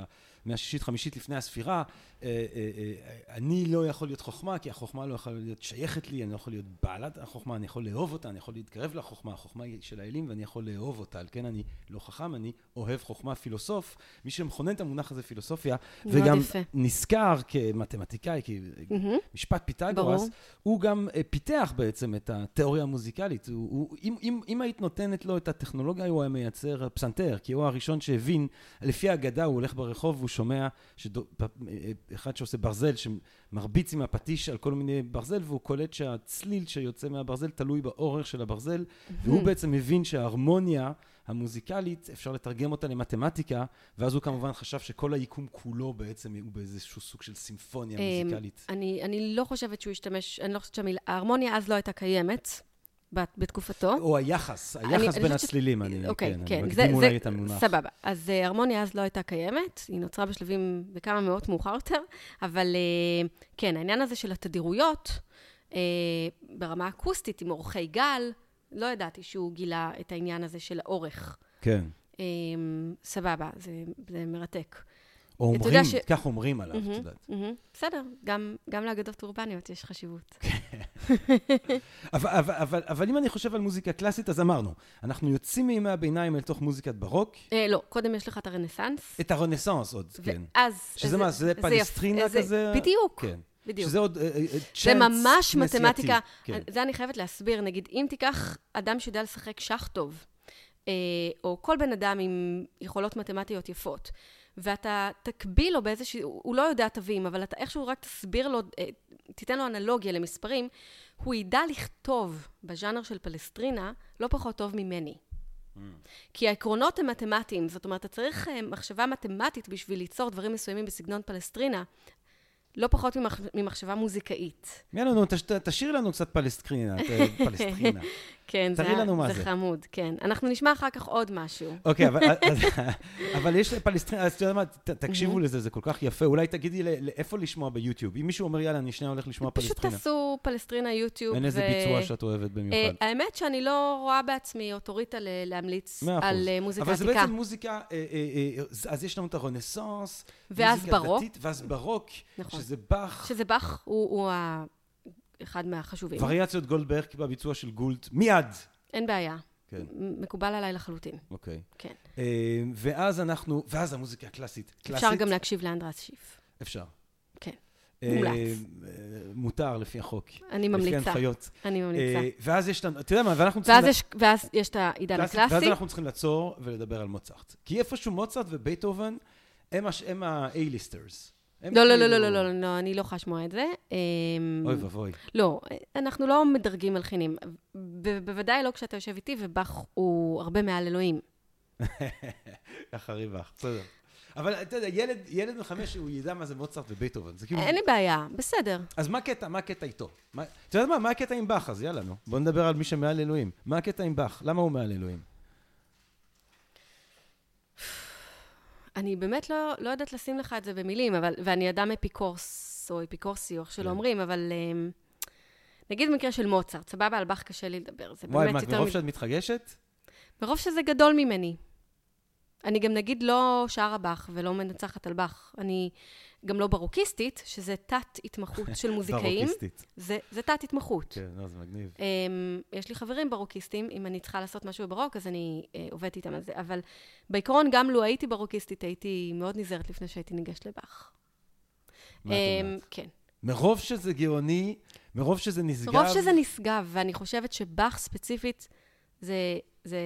המאה השישית-חמישית לפני הספירה, אה, אה, אה, אני לא יכול להיות חוכמה, כי החוכמה לא יכולה להיות שייכת לי, אני לא יכול להיות בעלת החוכמה, אני יכול לאהוב אותה, אני יכול להתקרב לחוכמה, החוכמה היא של האלים ואני יכול לאהוב אותה, על כן אני לא חכם, אני אוהב חוכמה פילוסוף. מי שמכונן את המונח הזה פילוסופיה, וגם יפה. נזכר כמתמטיקאי, כי מהמם. משפט פיתגורס. הוא גם פיתח בעצם את התיאוריה המוזיקלית. הוא, הוא, אם, אם, אם היית נותנת לו את הטכנולוגיה, הוא היה מייצר פסנתר, כי הוא הראשון שהבין, לפי האגדה הוא הולך ברחוב והוא שומע שדו, אחד שעושה ברזל, שמרביץ עם הפטיש על כל מיני ברזל, והוא קולט שהצליל שיוצא מהברזל תלוי באורך של הברזל, והוא בעצם מבין שההרמוניה המוזיקלית, אפשר לתרגם אותה למתמטיקה, ואז הוא כמובן חשב שכל היקום כולו בעצם הוא באיזשהו סוג של סימפוניה אמ, מוזיקלית. אני, אני לא חושבת שהוא השתמש, אני לא חושבת שהמילה, ההרמוניה אז לא הייתה קיימת בתקופתו. או היחס, היחס אני בין הצלילים, אני, אוקיי, כן, כן, אני מקדים זה- אולי את המונח. סבבה. אז אה, הרמוניה אז לא הייתה קיימת, היא נוצרה בשלבים בכמה מאות מאוחר יותר, אבל אה, כן, העניין הזה של התדירויות, אה, ברמה אקוסטית, עם אורכי גל, לא ידעתי שהוא גילה את העניין הזה של האורך. כן. אה, סבבה, זה, זה מרתק. או אומרים, ש- כך אומרים עליו, את מהמם, יודעת. מהמם. בסדר, גם, גם לאגדות אורבניות יש חשיבות. אבל, אבל, אבל, אבל אם אני חושב על מוזיקה קלאסית, אז אמרנו, אנחנו יוצאים מימי הביניים אל תוך מוזיקת ברוק, אה, לא, קודם יש לך את הרנסאנס. את הרנסאנס עוד, כן. ואז... שזה מה, זה פלסטרינה זה- כזה? בדיוק. כן. בדיוק. שזה עוד אה, אה, זה צ'אנס ממש. מתמטיקה. כן. זה אני חייבת להסביר. נגיד, אם תיקח אדם שיודע לשחק שח טוב, אה, או כל בן אדם עם יכולות מתמטיות יפות, ואתה תקביל לו באיזשהו, הוא לא יודע תווים, אבל אתה איכשהו רק תסביר לו, אה, תיתן לו אנלוגיה למספרים, הוא ידע לכתוב בז'אנר של פלסטרינה לא פחות טוב ממני. כי העקרונות הם מתמטיים, זאת אומרת, אתה צריך אה, מחשבה מתמטית בשביל ליצור דברים מסוימים בסגנון פלסטרינה, לא פחות ממח... ממחשבה מוזיקאית. יאללה, נו, תש- תשאיר לנו קצת פלסטרינה, אה, פלסטרינה. כן, זה, לנו מה זה זה. חמוד, כן. אנחנו נשמע אחר כך עוד משהו. אוקיי, אבל, אז, אבל יש פלסטרינה, אז אתה יודע מה, תקשיבו לזה, זה כל כך יפה. אולי תגידי לאיפה לשמוע ביוטיוב. אם מישהו אומר, יאללה, אני שנייה הולך לשמוע פשוט פלסטרינה. תעשו פלסטרינה יוטיוב. אין איזה ביצוע שאת אוהבת אה, במיוחד. האמת שאני לא רואה בעצמי אוטוריטה להמליץ. על אה, מוזיקה אבל זה עתיקה. בעצם מוזיקה, אה, אה, אה, אז יש לנו את הרנסאנס, ואז מוזיקה ברוק. ואז ברוק, נכון. שזה באך, שזה באך הוא ה... אחד מהחשובים. וריאציות גולדברג בביצוע של גולט, מיד. אין בעיה. כן, מקובל עליי לחלוטין. אוקיי. כן. אה, ואז אנחנו, ואז המוזיקה הקלאסית. אפשר קלאסית, גם להקשיב לאנדרס שיף. אפשר. כן. אה, מומלץ. מותר לפי החוק. אני לפי ממליצה. ההנחיות. אני ממליצה. אה, ואז יש אתה יודע מה, ואנחנו צריכים... ואז יש, ואז יש את העידן הקלאסי. ואז אנחנו צריכים לעצור ולדבר על מוצרט. כי איפשהו מוצרט ובייטהובן הם ה-A-ליסטרס. לא, לא, לא, כאילו- לא, לא, לא, לא, אני לא יכולה לשמוע את זה. אמ, אוי ואבוי. לא, אנחנו לא מדרגים מלחינים. בוודאי לא כשאתה יושב איתי, ובאך הוא הרבה מעל אלוהים. ככה ריבח, בסדר. אבל אתה יודע, ילד, ילד בן חמש, הוא ידע מה זה מוצרט ובייטהובן. זה כאילו... אין לי בעיה, בסדר. אז מה הקטע, מה הקטע איתו? אתה יודע מה, מה הקטע עם באך? אז יאללה, נו. בוא נדבר על מי שמעל אלוהים. מה הקטע עם באך? למה הוא מעל אלוהים? אני באמת לא, לא יודעת לשים לך את זה במילים, אבל, ואני אדם אפיקורס, או אפיקורסי, או איך שלא כן. אומרים, אבל אמ, נגיד במקרה של מוצרט, סבבה, על באך קשה לי לדבר, זה וואי, באמת מה, יותר... מרוב מ- שאת מתחגשת? מרוב שזה גדול ממני. אני גם נגיד לא שרה באך ולא מנצחת על באך. אני גם לא ברוקיסטית, שזה תת-התמחות של מוזיקאים. ברוקיסטית. זה, זה תת-התמחות. כן, לא, זה מגניב. Um, יש לי חברים ברוקיסטים, אם אני צריכה לעשות משהו ברוק, אז אני uh, עובדת איתם על זה. אבל בעיקרון, גם לו הייתי ברוקיסטית, הייתי מאוד נזהרת לפני שהייתי ניגשת לבאך. מה את אמ, אומרת? כן. מרוב שזה גאוני, מרוב שזה נשגב... מרוב שזה נשגב, ואני חושבת שבאך ספציפית, זה, זה,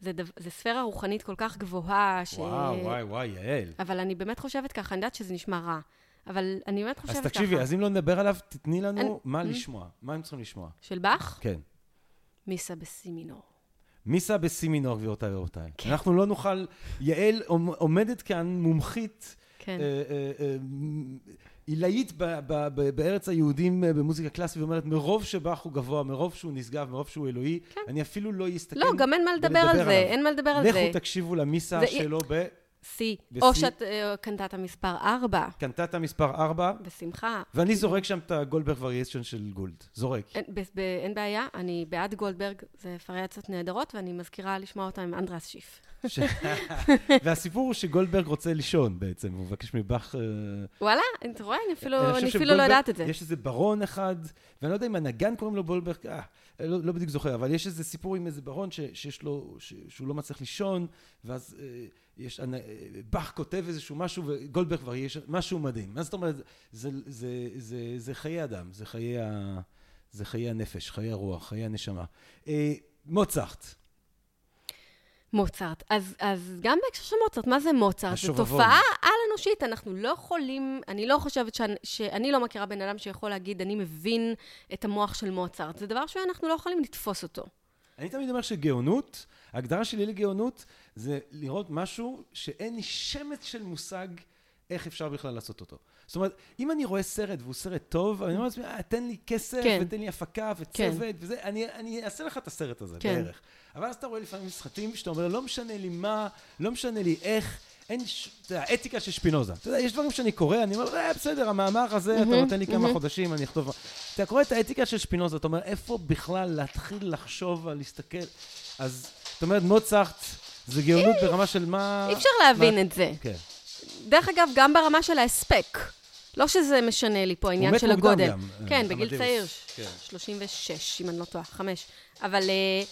זה, דו, זה ספירה רוחנית כל כך גבוהה, ש... וואו, וואי, וואי, יעל. אבל אני באמת חושבת ככה, אני יודעת שזה נשמע רע, אבל אני באמת חושבת אז ככה. תקשיבי, אז אם לא נדבר עליו, תתני לנו אני- מה Mm. לשמוע. מה הם צריכים לשמוע? של באך? כן. מיסה בסי מינור. מיסה בסי מינור, גבירותיי ורבותיי. כן. אנחנו לא נוכל... יעל עומ- עומדת כאן מומחית כן. אה, אה, אה, עילאית ב- ב- ב- בארץ היהודים אה, במוזיקה קלאסית, ואומרת, מרוב שבאך הוא גבוה, מרוב שהוא נשגב, מרוב שהוא אלוהי, כן. אני אפילו לא אסתכל... לא, גם אין מה לדבר על זה, עליו. אין מה לדבר על לכו זה. תקשיבו למיסה זה- שלו סי. בשיא. או שאת אה, קנטטה מספר 4, בקנטטה מספר 4, בשמחה. ואני זורק שם את הגולדברג וריאצ'ן של גולד. זורק. אין, ב, ב, אין בעיה, אני בעד גולדברג, זה וריאציות נהדרות, ואני מזכירה לשמוע אותה עם אנדרס שיף. ש- והסיפור הוא שגולדברג רוצה לישון בעצם, הוא מבקש מבאך... אה, וואלה, אתה רואה? אני אפילו, אני אני חושב אפילו לא יודעת את זה. יש איזה ברון אחד, ואני לא יודע אם הנגן קוראים לו בולברג, אה, לא, לא בדיוק זוכר, אבל יש איזה סיפור עם איזה ברון ש, שיש לו, ש, שהוא לא מצליח לישון, ואז אה, יש, אה, באך כותב איזשהו משהו, וגולדברג כבר יש משהו מדהים. מה זאת אומרת? זה, זה, זה, זה, זה חיי אדם, זה חיי, ה, זה חיי הנפש, חיי הרוח, חיי הנשמה. אה, מוצרט, מוצרט. אז, אז גם בהקשר של מוצרט, מה זה מוצרט? זו. תופעה על-אנושית, אנחנו לא יכולים, אני לא חושבת שאני, שאני לא מכירה בן אדם שיכול להגיד, אני מבין את המוח של מוצרט. זה דבר שאנחנו לא יכולים לתפוס אותו. אני תמיד אומר שגאונות, ההגדרה שלי לגאונות זה לראות משהו שאין לי שמץ של מושג איך אפשר בכלל לעשות אותו. זאת אומרת, אם אני רואה סרט והוא סרט טוב, אני אומר לעצמי, "אה, תן לי כסף, כן. ותן לי הפקה וצוות, וזה, אני, אני אעשה לך את הסרט הזה כן. בערך. אבל אז אתה רואה לפעמים סרטים שאתה אומר, לא משנה לי מה, לא משנה לי איך, אין, אתה יודע, אתיקה של שפינוזה. אתה יודע, יש דברים שאני קורא, אני אומר, אה, בסדר, המאמר הזה, אתה נותן לי כמה. חודשים, אני אכתוב... אתה קורא את האתיקה של שפינוזה, אתה אומר, איפה בכלל להתחיל לחשוב על להסתכל? אז, זאת אומרת, מוצרט זה גאונות ברמה של מה... אי אפשר להבין את זה. כן. דרך אגב, גם ברמה של ההספק. לא שזה משנה לי פה העניין מת של מוקדם הגודל. גם, כן, אה, בגיל עמדאוס. צעיר, כן. 36, אם אני לא טועה, 5. אבל אה,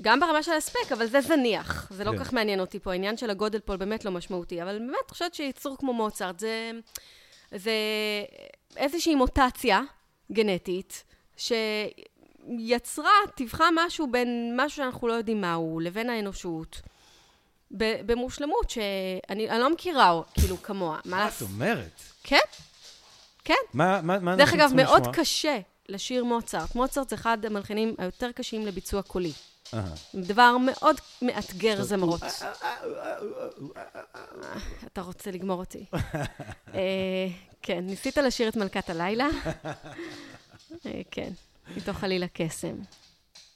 גם ברמה של ההספק, אבל זה זניח. זה לא כן. כל כך מעניין אותי פה, העניין של הגודל פה באמת לא משמעותי. אבל באמת, אני חושבת שיצור כמו מוצרט זה, זה איזושהי מוטציה גנטית, שיצרה, טיווחה משהו בין משהו שאנחנו לא יודעים מהו, לבין האנושות. במושלמות שאני אני לא מכירה, כאילו, כמוה. מה את? אומרת? כן, כן. מה מה- מה דרך אגב, מאוד לשמוע? קשה לשיר מוצרט. מוצרט זה אחד המלחינים היותר קשים לביצוע קולי. דבר מאוד מאתגר זמרות. אה, אתה רוצה לגמור אותי. אה, כן, ניסית לשיר את מלכת הלילה? אה, כן, מתוך חלילה קסם.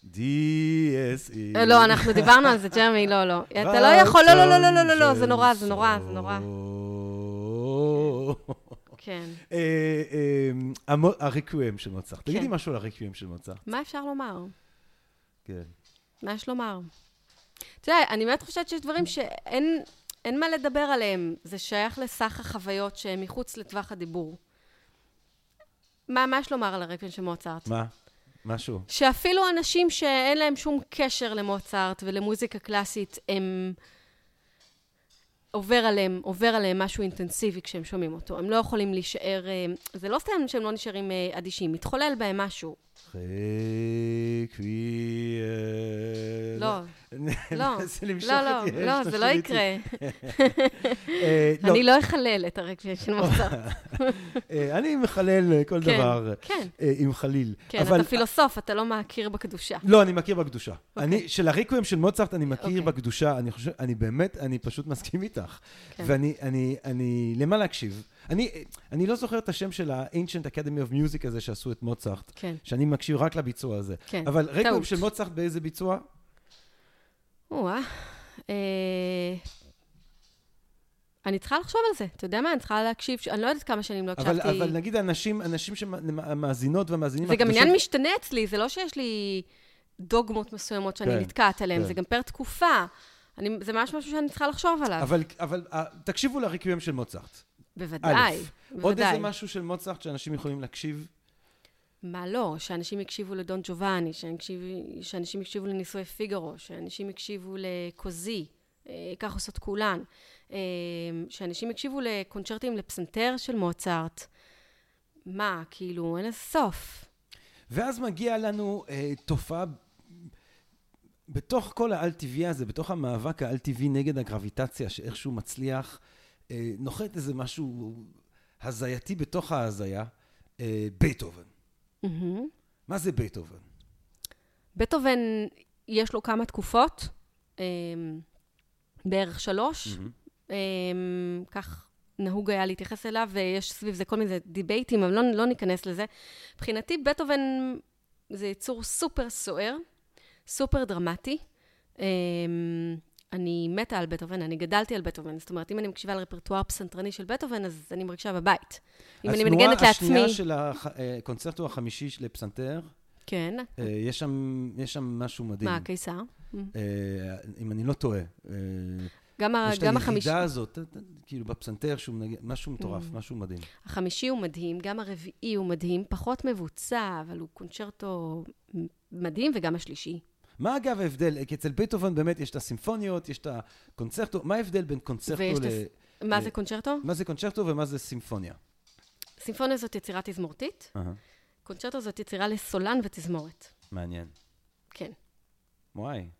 DSE. אה, לא, אנחנו דיברנו על זה, ג'רמי, לא, לא. אתה לא יכול, לא, לא, לא, לא, לא, לא, לא, זה נורא, זה נורא, זה נורא. כן. אה, אה, הריקוויאם של. תגידי כן. משהו על הריקוויאם של מוצרט. מה אפשר לומר? כן. מה יש לומר? אתה יודע, אני באמת חושבת שיש דברים שאין אין מה לדבר עליהם. זה שייך לסך החוויות שהן מחוץ לטווח הדיבור. מה, מה יש לומר על הרקבין של מוצרט? מה? משהו. שאפילו אנשים שאין להם שום קשר למוצרט ולמוזיקה קלאסית, הם... עובר עליהם, עובר עליהם משהו אינטנסיבי כשהם שומעים אותו. הם לא יכולים להישאר... אה, זה לא סתם שהם לא נשארים אה, אדישים, מתחולל בהם משהו. ריקוויאם. לא, לא, לא, לא, לא, זה לא. יקרה. אה, לא, אני לא אחלל את הרקבים של מוצרט. אה, אני מחלל אה, כל כן, דבר כן. עם חליל. כן, אתה פילוסוף, אתה לא מכיר בקדושה. לא, אני מכיר בקדושה. אני, של הריקוויאם של מוצרט אני מכיר אוקיי. בקדושה, אני חושב, אני באמת, אני פשוט מסכים איתך. כן. ואני, אני, אני, למה להקשיב? אני, אני לא זוכר את השם של ה-Ancient Academy of Music הזה שעשו את מוצרט, כן, שאני מקשיב רק לביצוע הזה. כן. אבל טעות. של מוצרט באיזה ביצוע? או-אה. אה, אני צריכה לחשוב על זה. אתה יודע מה? אני צריכה להקשיב, אני לא יודעת כמה שנים לא הקשבתי. אבל נגיד אנשים, אנשים שהמאזינות והמאזינים... זה גם עניין משתנה אצלי, זה לא שיש לי דוגמות מסוימות שאני כן, נתקעת עליהן, כן. זה גם פר תקופה. אני, זה ממש משהו שאני צריכה לחשוב עליו. אבל, אבל אה, תקשיבו לריקוויאם של מוצרט. בוודאי, א', עוד בוודאי. איזה משהו של מוצרט שאנשים יכולים להקשיב? מה לא? שאנשים יקשיבו לדון ג'ובאני, שאנשים- יקשיבו לנישואי פיגארו, שאנשים יקשיבו לקוזי, אה, כך עושות כולן, אה, שאנשים יקשיבו לקונצ'רטים לפסנתר של מוצרט. מה, כאילו, אין לזה סוף. ואז מגיע לנו אה, תופעה, בתוך כל האל-טבעי הזה, בתוך המאבק האל-טבעי נגד הגרביטציה, שאיכשהו מצליח, אה, נוחת איזה משהו הזייתי בתוך ההזיה, אה, בטהובן. מהמם. מה זה בטהובן? בטהובן, יש לו כמה תקופות, אה, בערך שלוש. אה, כך נהוג היה להתייחס אליו, ויש סביב זה כל מיני דיבייטים, אבל לא, לא ניכנס לזה. מבחינתי, בטהובן זה יצור סופר סוער, סופר דרמטי. אה, אני מתה על בטהובן, אני גדלתי על בטהובן. זאת אומרת, אם אני מקשיבה לרפרטואר פסנתרני של בטהובן, אז אני מרגישה בבית. אם אני מנגנת לעצמי... התנועה השנייה של הקונצרטו החמישי לפסנתר, כן. אה, יש שם, יש שם משהו מדהים. מה, הקיסר? אה, אם אני לא טועה. אה, גם, ה- יש את גם החמישי... הירידה הזאת, כאילו בפסנתר, שהוא מנגן, משהו מטורף, Mm. משהו מדהים. החמישי הוא מדהים, גם הרביעי הוא מדהים, פחות מבוצע, אבל הוא קונצ'רטו מדהים, וגם השלישי. מה אגב ההבדל? כי אצל בטהובן באמת יש את הסימפוניות, יש את הקונצרטו, מה ההבדל בין קונצרטו ל... הס- מה ל- זה קונצ'רטו? מה זה קונצ'רטו ומה זה סימפוניה? סימפוניה זאת יצירה תזמורתית, אהה, קונצ'רטו זאת יצירה לסולן ותזמורת. מעניין. כן. וואי,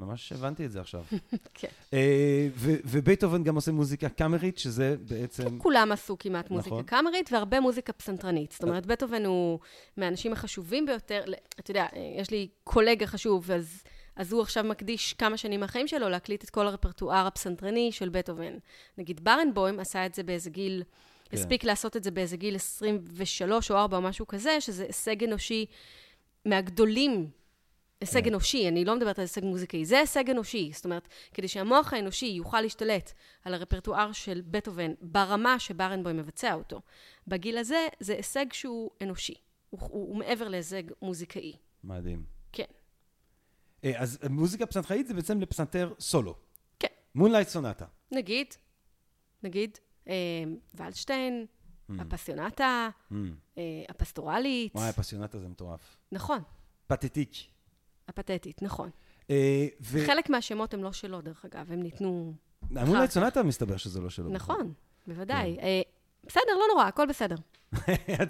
ממש הבנתי את זה עכשיו. כן. אה, ו- ובטהובן גם עושה מוזיקה קאמרית, שזה בעצם... כולם עשו כמעט מוזיקה נכון. קאמרית והרבה מוזיקה פסנתרנית. זאת אומרת, בטהובן הוא מהאנשים החשובים ביותר. אתה יודע, יש לי קולגה חשוב, אז, אז הוא עכשיו מקדיש כמה שנים מהחיים שלו להקליט את כל הרפרטואר הפסנתרני של בטהובן. נגיד ברנבוים עשה את זה באיזה גיל, כן. הספיק לעשות את זה באיזה גיל 23 או 4 או משהו כזה, שזה הישג אנושי מהגדולים. הישג כן. אנושי, אני לא מדברת על הישג מוזיקאי, זה הישג אנושי. זאת אומרת, כדי שהמוח האנושי יוכל להשתלט על הרפרטואר של בטהובן ברמה שברנבוים מבצע אותו, בגיל הזה זה הישג שהוא אנושי. הוא, הוא, הוא מעבר להישג מוזיקאי. מדהים. כן. אה, אז מוזיקה פסנתראית זה בעצם לפסנתר סולו. כן. מונלייט סונטה. נגיד, נגיד, אה, ולשטיין, הפסיונטה, Mm. אה, הפסטורלית. וואי, הפסיונטה זה מטורף. נכון, פתטיק. הפתטית, נכון. אה, ו- חלק מהשמות הם לא שלו, דרך אגב, הם ניתנו... אמרו אחר לה סונטה, מסתבר שזה לא שלו. נכון, בוודאי. כן. אה, בסדר, לא נורא, הכל בסדר.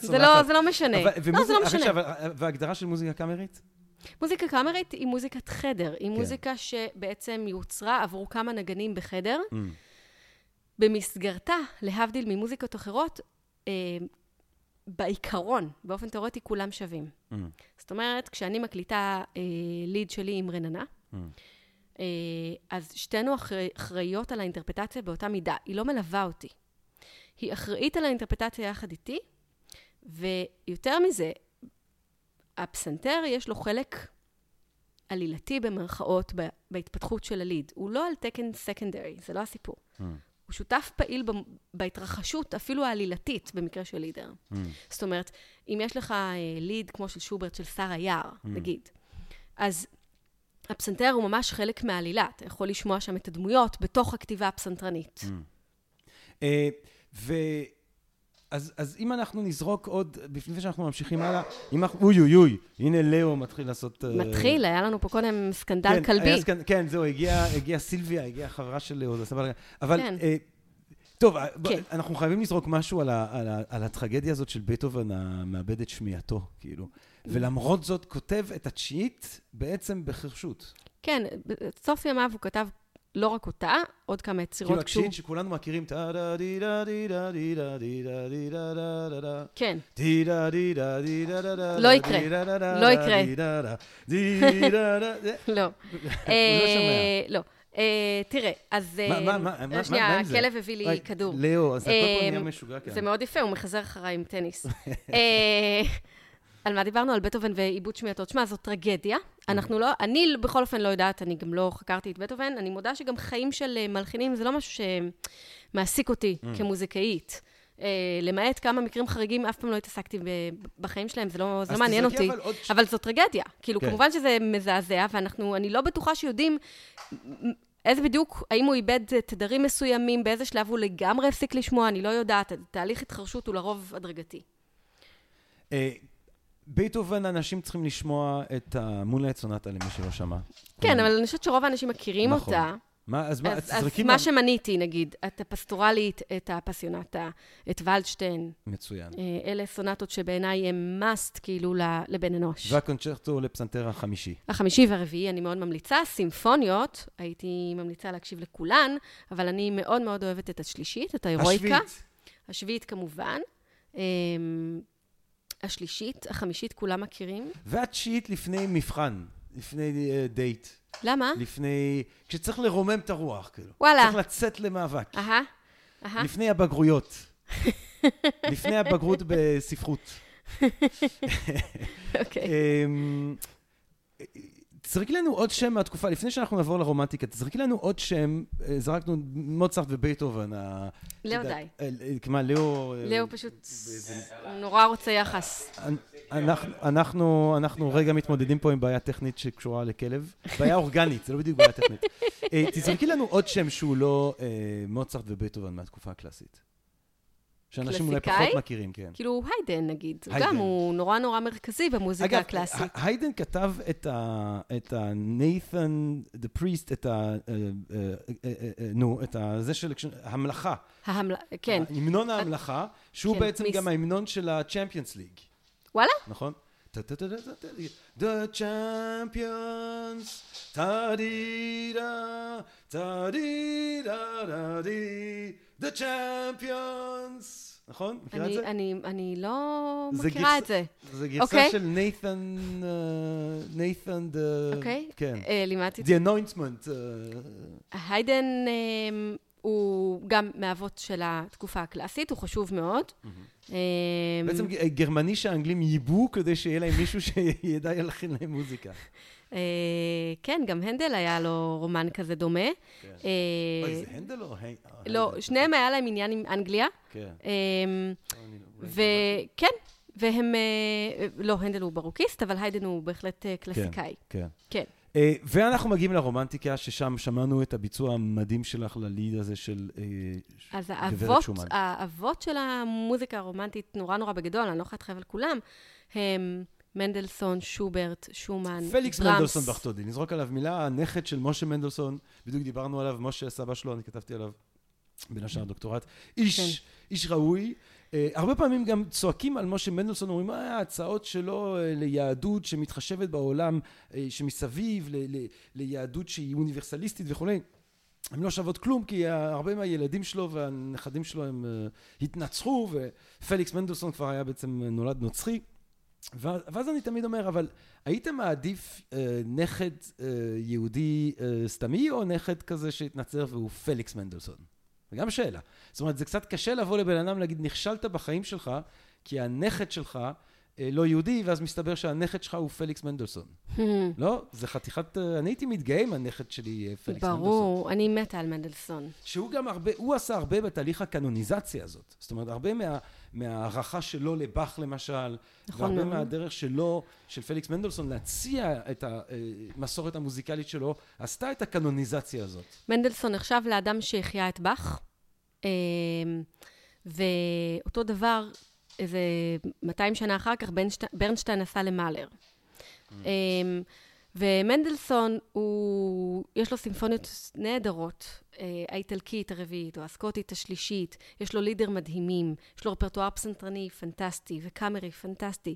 זה. לא, זה לא משנה. אבל- לא, ומוזיקה- זה לא משנה. עכשיו, וההגדרה של מוזיקה קאמרית? מוזיקה קאמרית היא מוזיקת חדר. היא כן. מוזיקה שבעצם יוצרה עבור כמה נגנים בחדר. Mm. במסגרתה, להבדיל ממוזיקות אחרות, אה, בעיקרון, באופן תיאורטי, כולם שווים. Mm. זאת אומרת, כשאני מקליטה אה, ליד שלי עם רננה, Mm. אה, אז שתינו אחרי, אחראיות על האינטרפטציה באותה מידה. היא לא מלווה אותי. היא אחראית על האינטרפטציה יחד איתי, ויותר מזה, הפסנתר יש לו חלק עלילתי במרכאות בהתפתחות של הליד. הוא לא על תקן סקנדרי, זה לא הסיפור. Mm. הוא שותף פעיל בהתרחשות, אפילו העלילתית, במקרה של לידר. Mm. זאת אומרת, אם יש לך אה, ליד כמו של שוברט של שר היער, Mm. נגיד, אז הפסנתר הוא ממש חלק מהעלילה. אתה יכול לשמוע שם את הדמויות בתוך הכתיבה הפסנתרנית. Mm. אה, ו... אז, אז אם אנחנו נזרוק עוד, לפני שאנחנו ממשיכים הלאה, אם אנחנו, אוי אוי אוי, הנה לאו מתחיל לעשות... אה, מתחיל, היה לנו פה קודם סקנדל כן, כלבי. סקנ... כן, זהו, הגיעה הגיע סילביה, הגיעה חברה של לאו, זה בלגן. אבל, כן. אה, טוב, אה, כן. אנחנו חייבים לזרוק משהו על, ה, על, ה, על הטרגדיה הזאת של בטהובן המאבד את שמיעתו, כאילו. ולמרות זאת, כותב את התשיעית בעצם בחרשות. כן, בסוף ימיו הוא כתב לא רק אותה, עוד כמה יצירות כאילו כשהוא... התשיעית שכולנו מכירים, טה דה די דה די דה די דה די דה די דה דה דה דה כן, די דה די דה די דה דה דה לא יקרה. לא יקרה. די דה דה די דה דה לא. הוא לא שומע. לא. אה, תראה, אז... מה- מה- מה- שנייה? הכלב הביא לי כדור. לאו, אז הכל פה נהיה משוגע כאן. זה מאוד יפה, הוא מחזר אחריי עם טניס. אה, על מה דיברנו? על בטהובן ועיבוד שמיעתו. תשמע, זו טרגדיה. אנחנו לא, אני בכל אופן לא יודעת, אני גם לא חקרתי את בטהובן. אני מודה שגם חיים של אה, מלחינים זה לא משהו שמעסיק אותי כמוזיקאית. אה, למעט כמה מקרים חריגים, אף פעם לא התעסקתי בחיים שלהם, זה לא, זה לא מעניין אותי. אבל עוד אבל זו טרגדיה. כאילו, כן. כמובן שזה מזעזע, ואנחנו, אני לא בטוחה שיודעים איזה בדיוק, האם הוא איבד תדרים מסוימים, באיזה שלב הוא לגמרי הפסיק לשמוע, אני לא יודעת. תהליך התחרשות הוא לרוב הדרגתי. בייטהובן, אנשים צריכים לשמוע את ה Moonlight Sonata למי שלא שמע. כן, אבל אני חושבת שרוב האנשים מכירים נכון. אותה. מה, אז מה, אז, מה שמניתי, נגיד, את הפסטורלית, את האפסיונטה, את ולדשטיין, מצוין. אה, אלה סונטות שבעיניי הם must, כאילו, לבן אנוש. והקונצ'רטו לפסנתר החמישי. החמישי והרביעי אני מאוד ממליצה. סימפוניות, הייתי ממליצה להקשיב לכולן, אבל אני מאוד מאוד אוהבת את השלישית, את ההירואיקה. השביעית. השביעית כמובן. אמ, השלישית, החמישית, כולם מכירים. והתשיעית לפני מבחן, לפני אה, דייט. למה? לפני... כשצריך לרומם את הרוח, כאילו. וואלה. צריך לצאת למאבק. אהה, אהה. לפני הבגרויות. לפני הבגרות בספרות. אוקיי. תזרקי לנו עוד שם מהתקופה, לפני שאנחנו נעבור לרומנטיקה, תזרקי לנו עוד שם, אה, זרקנו מוצרט ובייטהובן. ה- לאו די. אה, אה, מה, לאו... לאו פשוט, נורא רוצה יחס. אנחנו, אנחנו, אנחנו רגע מתמודדים פה עם בעיה טכנית שקשורה לכלב. בעיה אורגנית, זה לא בדיוק בעיה טכנית. תזרקי לנו עוד שם שהוא לא מוצרט ובייטהובן מהתקופה הקלאסית. שאנשים אולי? פחות מכירים, כן. כאילו היידן נגיד, היידן. גם, הוא נורא נורא מרכזי במוזיקה אגב, הקלאסית. ה- היידן כתב את ה... את ה-Nathan, the priest, את ה... אה, אה, אה, נו, את ה... זה של... המלאכה. ההמל... כן, המנון ההמלכה, שהוא כן, בעצם מיס. גם ההמנון של ה-Champions League. וואלה? נכון? The champions, טה-די-דה, טה-די-דה-דה-די, The champions, נכון? מכירה את זה? אני, אני לא זה מכירה את זה. זה גרסה אוקיי. של נייתן, נייתן, אוקיי? כן. אה, לימדתי את The anointment. אה, היידן אה, הוא גם מהאבות של התקופה הקלאסית, הוא חשוב מאוד. אה, בעצם גרמני שהאנגלים ייבאו כדי שיהיה להם מישהו שידע להלחין להם מוזיקה. אה, כן, גם הנדל היה לו רומן כזה דומה. כן. אה, אוי, זה הנדל או? אה, לא, הנדל. שניהם היה להם עניין עם אנגליה. כן. לא- וכן, והם, לא, הנדל הוא ברוקיסט, אבל היידן הוא בהחלט קלאסיקאי. כן. כן. אה, ואנחנו מגיעים לרומנטיקה, ששם שמענו את הביצוע המדהים שלך לליד הזה של אה, אז האבות. האבות של המוזיקה הרומנטית, נורא נורא בגדול, אני לא יכולה להתחייב על כולם, הם מנדלסון, שוברט, שומן, פליקס, ברהמס. מנדלסון בכתודי, נזרוק עליו מילה, הנכד של משה מנדלסון, בדיוק דיברנו עליו, משה סבא שלו, אני כתבתי עליו בין השאר דוקטורט, איש, איש ראוי. אה, הרבה פעמים גם צועקים על משה מנדלסון, אומרים, מה ההצעות שלו אה, ליהדות שמתחשבת בעולם אה, שמסביב, ל- ל- ליהדות שהיא אוניברסליסטית וכולי. הן לא שוות כלום, כי הרבה מהילדים שלו והנכדים שלו הם אה, התנצחו, ופליקס מנדלסון כבר היה בעצם נולד נוצרי. ואז אני תמיד אומר, אבל היית מעדיף אה, נכד אה, יהודי אה, סתמי, או נכד כזה שהתנצר והוא פליקס מנדלסון? זו גם שאלה. זאת אומרת, זה קצת קשה לבוא לבן אדם להגיד, נכשלת בחיים שלך, כי הנכד שלך לא יהודי, ואז מסתבר שהנכד שלך הוא פליקס מנדלסון. לא? זה חתיכת... אה, אני הייתי מתגאה אם הנכד שלי אה, פליקס מנדלסון. ברור, אני מתה על מנדלסון. שהוא גם הרבה, הוא עשה הרבה בתהליך הקנוניזציה הזאת. זאת אומרת, הרבה מה, מההערכה שלו לבאך למשל, נכון והרבה. מהדרך שלו, של פליקס מנדלסון, להציע את המסורת המוזיקלית שלו, עשתה את הקנוניזציה הזאת. מנדלסון נחשב לאדם שהחיה את באך, ואותו דבר, איזה 200 שנה אחר כך, ברנשט- ברנשטיין עשה למאלר. אמ, ומנדלסון, הוא, יש לו סימפוניות נהדרות, אה, האיטלקית הרביעית, או הסקוטית השלישית, יש לו לידר מדהימים, יש לו רפרטואר פסנתרני פנטסטי, וקאמרי פנטסטי.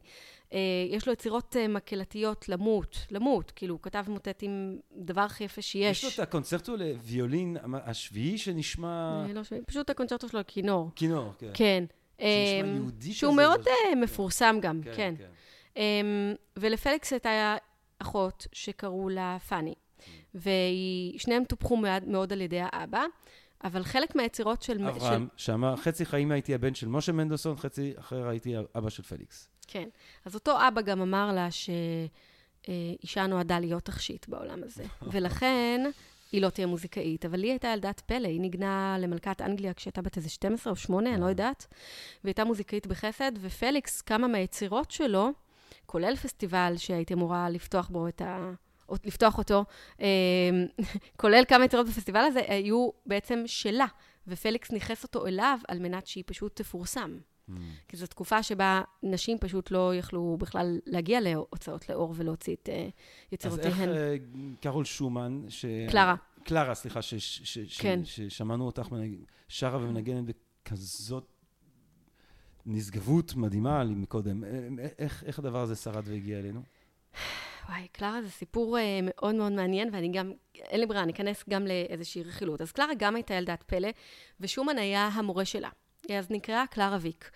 אה, יש לו יצירות אה, מקהלתיות למות, למות, כאילו, הוא כתב מוטטים, דבר הכי יפה שיש. יש לו את הקונצרטו לוויולין השביעי שנשמע... לא פשוט הקונצ'רטו שלו לכינור. כינור, כן. כן. שנשמע אמ, יהודי שהוא כזה, מאוד אבל- אה, מפורסם גם, כן, כן. כן. אמ, ולפליקס הייתה אחות שקראו לה פאני, ושניהם טופחו מאוד, מאוד על ידי האבא, אבל חלק מהיצירות של... אברהם, שאמר, חצי חיים הייתי הבן של משה מנדלסון, חצי אחר הייתי אבא של פליקס. כן. אז אותו אבא גם אמר לה שאישה נועדה להיות תכשיט בעולם הזה, ולכן היא לא תהיה מוזיקאית. אבל היא הייתה ילדת פלא, היא ניגנה למלכת אנגליה כשהייתה בת איזה 12 או 8, אני לא יודעת, והיא הייתה מוזיקאית בחסד, ופליקס, כמה מהיצירות שלו, כולל פסטיבל שהייתי אמורה לפתוח בו את ה... או לפתוח אותו, אה, כולל כמה יצירות בפסטיבל הזה, היו בעצם שלה, ופליקס ניכס אותו אליו על מנת שהיא פשוט תפורסם. כי זו תקופה שבה נשים פשוט לא יכלו בכלל להגיע להוצאות לאור ולהוציא את אה, אז איך יצירותיהן. אה, קרול שומן, ש... קלרה. קלרה, סליחה, ש... ש... ש... כן. ששמענו אותך מנג... שרה ומנגנת בכזאת נשגבות מדהימה לי מקודם. אה, איך, איך הדבר הזה שרד והגיע אלינו? וואי, קלרה זה סיפור אה, מאוד מאוד מעניין, ואני גם, אין לי ברירה, אני אכנס גם לאיזושהי רכילות. אז קלרה גם הייתה ילדת פלא, ושומן היה המורה שלה. היא אז נקראה קלרה ויק.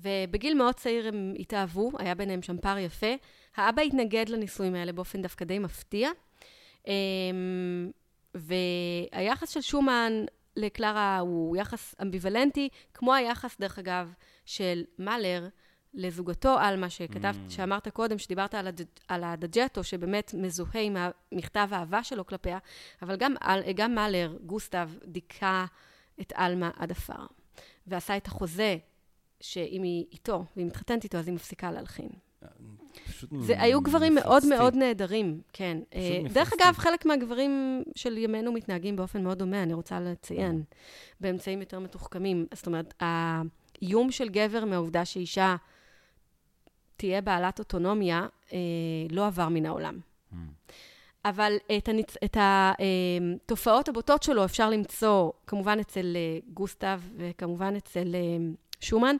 ובגיל מאוד צעיר הם התאהבו, היה ביניהם שם פער יפה. האבא התנגד לנישואים האלה באופן דווקא די מפתיע. אמ, והיחס של שומן לקלרה הוא יחס אמביוולנטי, כמו היחס, דרך אגב, של מאלר לזוגתו, עלמה, שכתבת, Mm. שאמרת קודם, שדיברת על, הד, על הדג'טו, שבאמת מזוהה עם מכתב האהבה שלו כלפיה, אבל גם, על- גם מאלר, גוסטב, דיכא את עלמה עד עפר, ועשה את החוזה שאם היא איתו, והיא מתחתנת איתו, אז היא מפסיקה להלחין. פשוט זה היו גברים מאוד מפלצתי. מאוד נהדרים, כן. אה, דרך מפלצתי. אגב, חלק מהגברים של ימינו מתנהגים באופן מאוד דומה, אני רוצה לציין, באמצעים יותר מתוחכמים. זאת אומרת, האיום של גבר מהעובדה שאישה תהיה בעלת אוטונומיה, אה, לא עבר מן העולם. Mm. אבל את, הניצ... את התופעות הבוטות שלו אפשר למצוא כמובן אצל אה, גוסטב וכמובן אצל אה, שומן.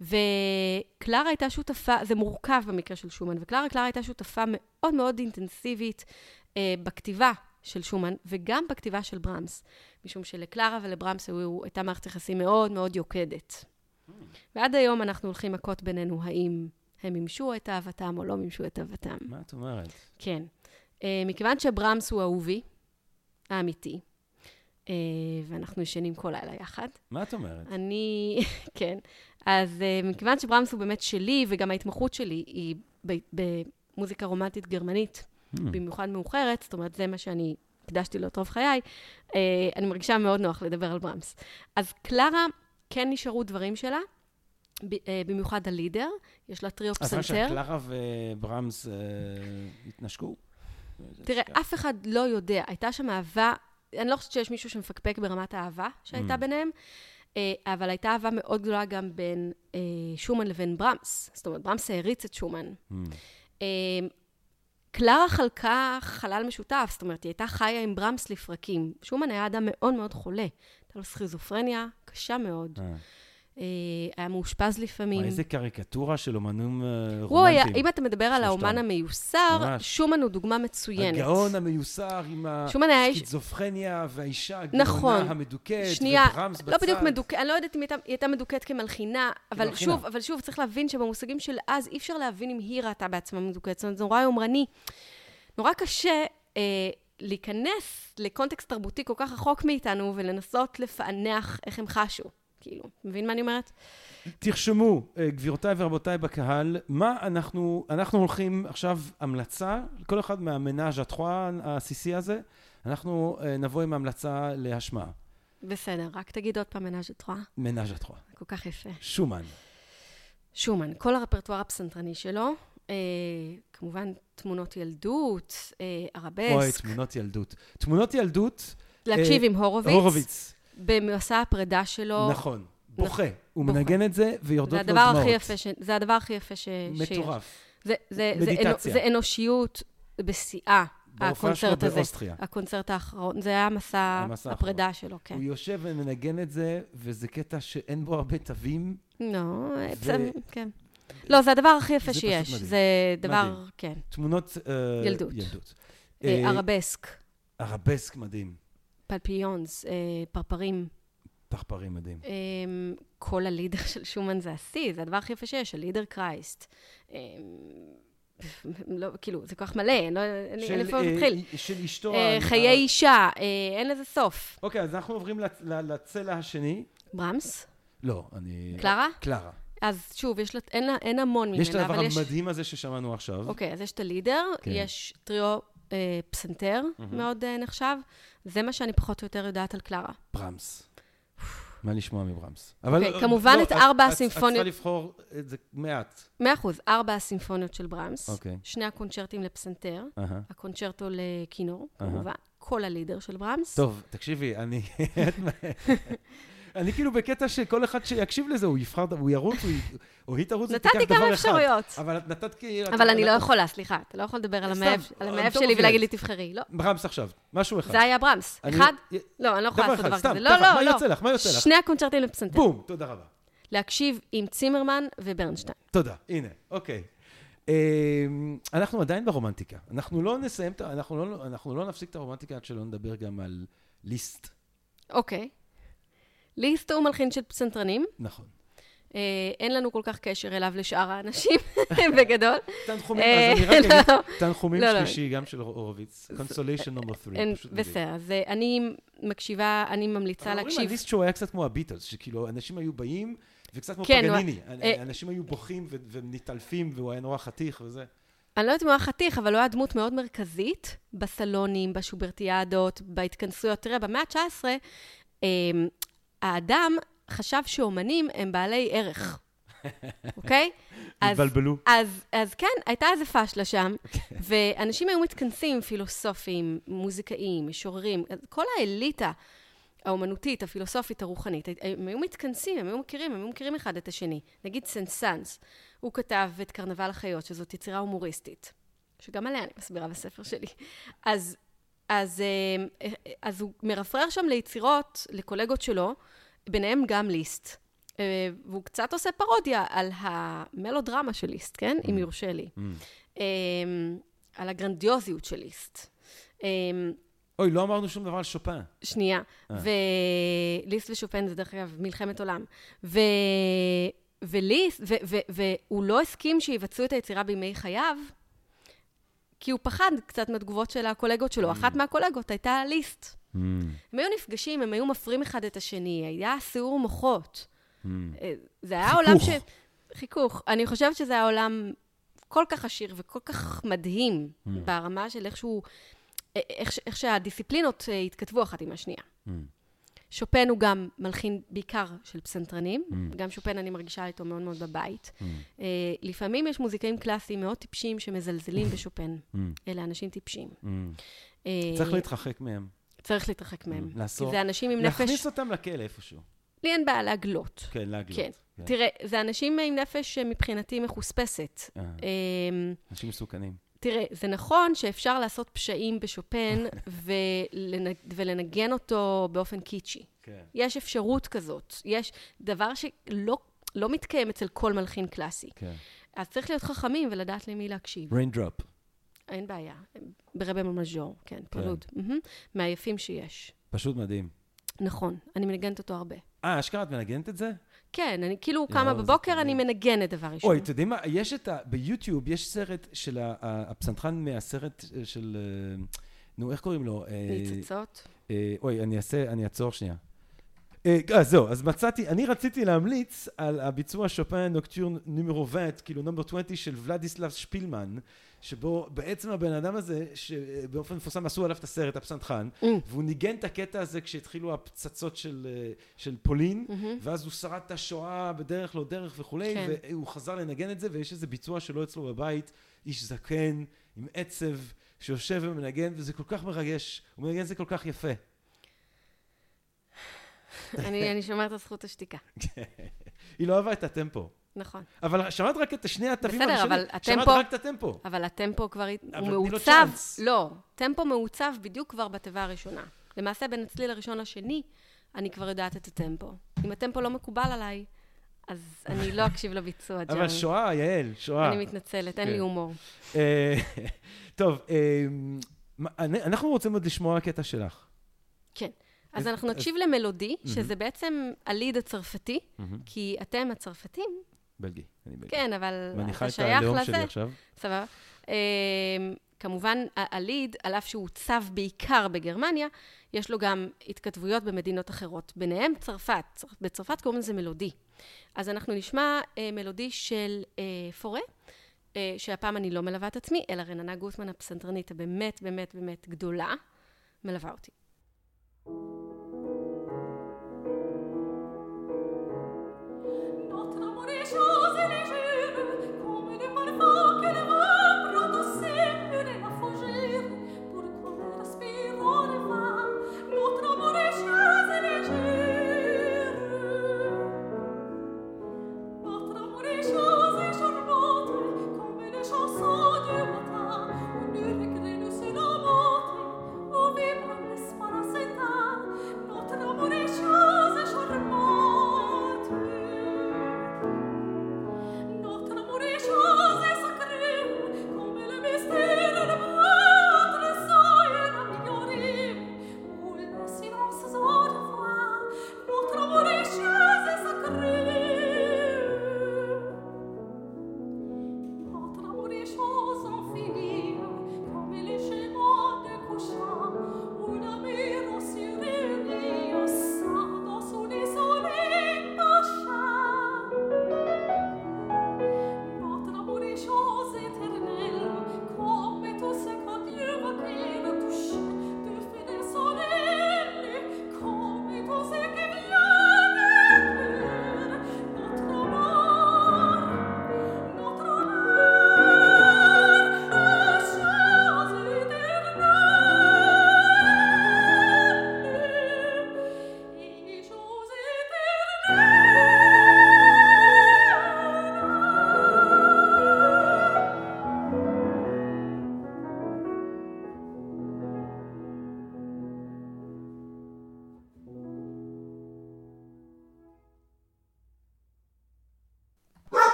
וקלרה הייתה שותפה, זה מורכב במקרה של שומן, וקלרה קלרה הייתה שותפה מאוד מאוד אינטנסיבית אה, בכתיבה של שומן וגם בכתיבה של ברמס, משום שלקלרה ולברמס היו, הייתה מערכת יחסים מאוד מאוד יוקדת. ועד היום אנחנו הולכים מכות בינינו, האם הם מימשו את אהבתם או לא מימשו את אהבתם. מה את אומרת? כן. Uh, מכיוון שברמס הוא אהובי, האמיתי, uh, ואנחנו ישנים כל לילה יחד, מה את אומרת? אני, כן, אז uh, מכיוון שברמס הוא באמת שלי, וגם ההתמחות שלי היא במוזיקה רומנטית גרמנית, Hmm. במיוחד מאוחרת, זאת אומרת, זה מה שאני הקדשתי לו את רוב חיי, אני מרגישה מאוד נוח לדבר על ברמס. אז קלרה, כן נשארו דברים שלה, במיוחד הלידר, יש לה טריו אז רק פסנתר. שקלרה וברמס אה, התנשקו? תראה, אף אחד לא יודע. הייתה שם אהבה, אני לא חושבת שיש מישהו שמפקפק ברמת האהבה שהייתה Mm. ביניהם, אה, אבל הייתה אהבה מאוד גדולה גם בין אה, שומן לבין ברמס. זאת אומרת, ברמס העריץ את שומן. Mm. אה, קלרה חלקה חלל משותף, זאת אומרת, היא הייתה חיה עם ברמס לפרקים. שומן היה אדם מאוד מאוד חולה. הייתה לו סכיזופרניה קשה מאוד. אה. אה, היה מאושפז לפעמים. איזה קריקטורה של אומנים אה, הוא היה, רומנטיים. אם אתה מדבר על. האומן המיוסר, ממש. שומן הוא דוגמה מצוינת. הגאון המיוסר עם. הסכיזופרניה והאישה נכון. הגאונה המדוכאת, שנייה, וברמס בצד. לא בדיוק מדוכאת, אני לא יודעת אם היא הייתה מדוכאת כמלחינה, אבל כמלחינה. שוב, אבל שוב, צריך להבין שבמושגים של אז, אי אפשר להבין אם היא ראתה בעצמה מדוכאת. זאת אומרת, זה נורא יומרני. נורא קשה אה, להיכנס לקונטקסט תרבותי כל כך רחוק מאיתנו ולנסות לפענח איך הם חשו. כאילו, מבין מה אני אומרת? תרשמו, אה, גבירותיי ורבותיי בקהל, מה אנחנו, אנחנו הולכים עכשיו המלצה, כל אחד מהמנאז' הטרואה העסיסי הזה, אנחנו אה, נבוא עם המלצה להשמעה. בסדר, רק תגיד עוד פעם מנאז' טרואה. מנאז' הטרואה. כל כך יפה. שומן. שומן, כל הרפרטואר הפסנתרני שלו, אה, כמובן תמונות ילדות, אה, אוי, ערבסק, תמונות ילדות. תמונות ילדות, להקשיב אה, עם הורוביץ, הורוביץ, במסע הפרידה שלו. נכון, בוכה. הוא בוכה. מנגן את זה זה ויורדות לו דמעות. ש... זה הדבר הכי יפה ש... מטורף. זה, זה, זה, מדיטציה. אנו, זה אנושיות בשיאה, הקונצרט הזה. באוסטריה. הקונצרט האחרון, זה היה מסע המסע הפרידה שלו, כן. הוא יושב ומנגן את זה, וזה קטע שאין בו הרבה תווים. לא, ו- בסדר, כן. לא, זה הדבר הכי יפה זה שיש. מדהים. זה דבר, מדהים. כן. תמונות... אה, ילדות. ילדות. אה, אה, ערבסק, ערבסק מדהים. פלפיונס, אה, פרפרים. פרפרים מדהים. אמ, כל הלידר של שומן זה השיא, זה הדבר הכי יפה שיש, הלידר קרייסט. אמ, לא, כאילו, זה כל כך מלא, לא, אין לי- איפה אה, להתחיל. של אשתו. אה, חיי אישה, אה, אין לזה סוף. אוקיי, אז אנחנו עוברים לצ- לצלע השני. ברמס? לא, אני... קלרה? קלרה. אז שוב, יש לה, אין, לה, אין המון ממנה, יש את הדבר אבל יש... המדהים הזה ששמענו עכשיו. אוקיי, אז יש את הלידר, כן. יש טריו אה, פסנתר, מאוד אה, נחשב. זה מה שאני פחות או יותר יודעת על קלרה. ברמס. מה לשמוע מברמס? אבל אוקיי, לא, כמובן לא, את ארבע הסימפוניות- את צריכה לבחור את זה מעט. מאה אחוז, ארבע הסימפוניות של ברמס, אוקיי. שני הקונצ'רטים לפסנתר, אהה. הקונצ'רטו לכינור, אהה. כמובן, כל הלידר של ברמס. טוב, תקשיבי, אני... אני כאילו בקטע שכל אחד שיקשיב לזה, הוא יבחר, הוא ירוץ, או היא תרוץ ותיקח נתתי דבר כמה אחד. אפשרויות. אבל נתת כאילו... אבל אני לא יכולה, סליחה, אתה לא יכול לדבר על המאהב טוב שלי. ולהגיד לי תבחרי. לא, ברמס עכשיו, משהו אחד. זה היה ברמס. אחד? לא, אני לא יכולה לעשות דבר כזה. לא, ככה, לא, מה לא. יוצא לך? מה יוצא לך? שני הקונצ'רטים לפסנתר. בום, תודה רבה. להקשיב עם צימרמן וברנשטיין. תודה, הנה, אוקיי. אמ, אנחנו עדיין ברומנטיקה. אנחנו לא נסיים, את ה- אנחנו לא- אנחנו לא נפסיק את הרומנטיקה עד שלא נדבר גם על ליסט. אוקיי. ליסט הוא מלחין של פסנתרנים. נכון. אה, אין לנו כל כך קשר אליו לשאר האנשים, בגדול. תנחומים, אה, אז אני רק אגיד, לא. תנחומים לא, לא. שלישי גם של הורוביץ. Consolation number 3. אין- בסדר, אז אה, אני מקשיבה, אני ממליצה אומרים על להקשיב. ליסט שהוא היה קצת כמו הביטלס, שכאילו אנשים היו באים, וקצת כמו כן, פגניני. אנשים היו בוחים ו- ומתעלפים, והוא היה נורא חתיך וזה. אני לא יודעת אם הוא היה חתיך, אבל הוא היה דמות מאוד מרכזית בסלונים, בשוברטיאדות, בהתכנסויות. תראה, במאה ה-19, אה, האדם חשב שאומנים הם בעלי ערך, אוקיי? אז- התבלבלו. אז, אז כן, הייתה איזה פשלה שם, ואנשים היו מתכנסים, פילוסופים, מוזיקאים, משוררים, כל האליטה האומנותית, הפילוסופית, הרוחנית, הם היו מתכנסים, הם היו מכירים, הם היו מכירים אחד את השני. נגיד סנסנס, הוא כתב את קרנבל החיות, שזאת יצירה הומוריסטית, שגם עליה אני מסבירה בספר שלי. אז, אז, אה, אז הוא מרפרר שם ליצירות, לקולגות שלו, ביניהם גם ליסט. אה, והוא קצת עושה פרודיה על המלודרמה של ליסט, כן? אם יורשה לי. Mm. אה, על הגרנדיוזיות של ליסט. אה, אוי, לא אמרנו שום דבר על שופן. שנייה. אה. וליסט ושופן זה דרך אגב מלחמת עולם. ו... וליסט, ו- ו- והוא לא הסכים שיבצעו את היצירה בימי חייו, כי הוא פחד קצת מהתגובות של הקולגות שלו. אחת מהקולגות הייתה ליסט. Mm. הם היו נפגשים, הם היו מפרים אחד את השני, היה סיעור מוחות. Mm. אה, זה היה חיכוך. עולם ש... חיכוך. אני חושבת שזה היה עולם כל כך עשיר וכל כך מדהים Mm. ברמה של איכשהו, אה, איך, ש- איך שהדיסציפלינות אה, התכתבו אחת עם השנייה. Mm. שופן הוא גם מלחין בעיקר של פסנתרנים, Mm. גם שופן אני מרגישה איתו מאוד מאוד בבית. Mm. אה, לפעמים יש מוזיקאים קלאסיים מאוד טיפשים שמזלזלים בשופן. Mm. אלה אנשים טיפשים. Mm. אה, צריך להתרחק מהם. צריך להתרחק מהם. Mm. כי זה אנשים עם להכניס נפש... אותם לכלא איפשהו. לי אין בעיה להגלות. כן, להגלות. כן. כן. תראה, זה אנשים עם נפש שמבחינתי מחוספסת. אה, אנשים מסוכנים. תראה, זה נכון שאפשר לעשות פשעים בשופן ולנ... ולנגן אותו באופן קיצ'י. כן. יש אפשרות כזאת. יש דבר שלא לא מתקיים אצל כל מלחין קלאסי. כן. אז צריך להיות חכמים ולדעת למי להקשיב. Raindrop. אין בעיה. ברה במול מז'ור, כן, פרלוד. מהמם. מהיפים שיש. פשוט מדהים. נכון, אני מנגנת אותו הרבה. אה, אשכרה את מנגנת את זה? כן, אני כאילו יואו, קמה בבוקר. אני מנגנת דבר ראשון. אוי, אתם יודעים מה? יש את ה... ביוטיוב יש סרט של הפסנתרן מהסרט של... אה, נו, איך קוראים לו? אה, ניצוצות. אה, אוי, אני אעשה, אני אעצור שנייה. אה, אה, זהו, אז מצאתי, אני רציתי להמליץ על הביצוע שופן נוקטיורן נומרו 20, כאילו נומבר 20 של ולדיסלב שפילמן, שבו בעצם הבן אדם הזה, שבאופן מפורסם עשו עליו את הסרט, הפסנתרן, Mm. והוא ניגן את הקטע הזה כשהתחילו הפצצות של, אה, של פולין, מהמם. ואז הוא שרד את השואה בדרך לא דרך וכולי, כן. והוא חזר לנגן את זה, ויש איזה ביצוע שלו אצלו בבית, איש זקן, עם עצב, שיושב ומנגן, וזה כל כך מרגש, הוא מנגן את זה כל כך יפה. אני אני שומרת על זכות השתיקה. היא לא אהבה את הטמפו. נכון. אבל שמעת רק את שני התווים בסדר, הראשונים. אבל שמעת הטמפו- רק את הטמפו. אבל הטמפו כבר, אבל הוא מעוצב. לא, טמפו מעוצב בדיוק כבר בתיבה הראשונה. למעשה בין הצליל הראשון לשני, אני כבר יודעת את הטמפו. אם הטמפו לא מקובל עליי, אז אני לא אקשיב לביצוע, אבל ג'רמי. שואה, יעל, שואה. אני מתנצלת, אין כן. לי הומור. אה, טוב, אני- אנחנו רוצים עוד לשמוע קטע שלך. כן. אז- אנחנו נקשיב למלודי, שזה בעצם הליד הצרפתי, כי אתם הצרפתים, בלגי, אני בלגי. כן, אבל מניחה אתה את שייך הלאום לזה. שלי עכשיו. סבבה. אמ, כמובן, הליד, על אף שהוא עוצב בעיקר בגרמניה, יש לו גם התכתבויות במדינות אחרות, ביניהם צרפת. צר- בצרפת קוראים לזה מלודי. אז אנחנו נשמע אה, מלודי של אה, פורה, אה, שהפעם אני לא מלווה את עצמי, אלא רננה גוטמן הפסנתרנית הבאמת באמת באמת גדולה, מלווה אותי. Notre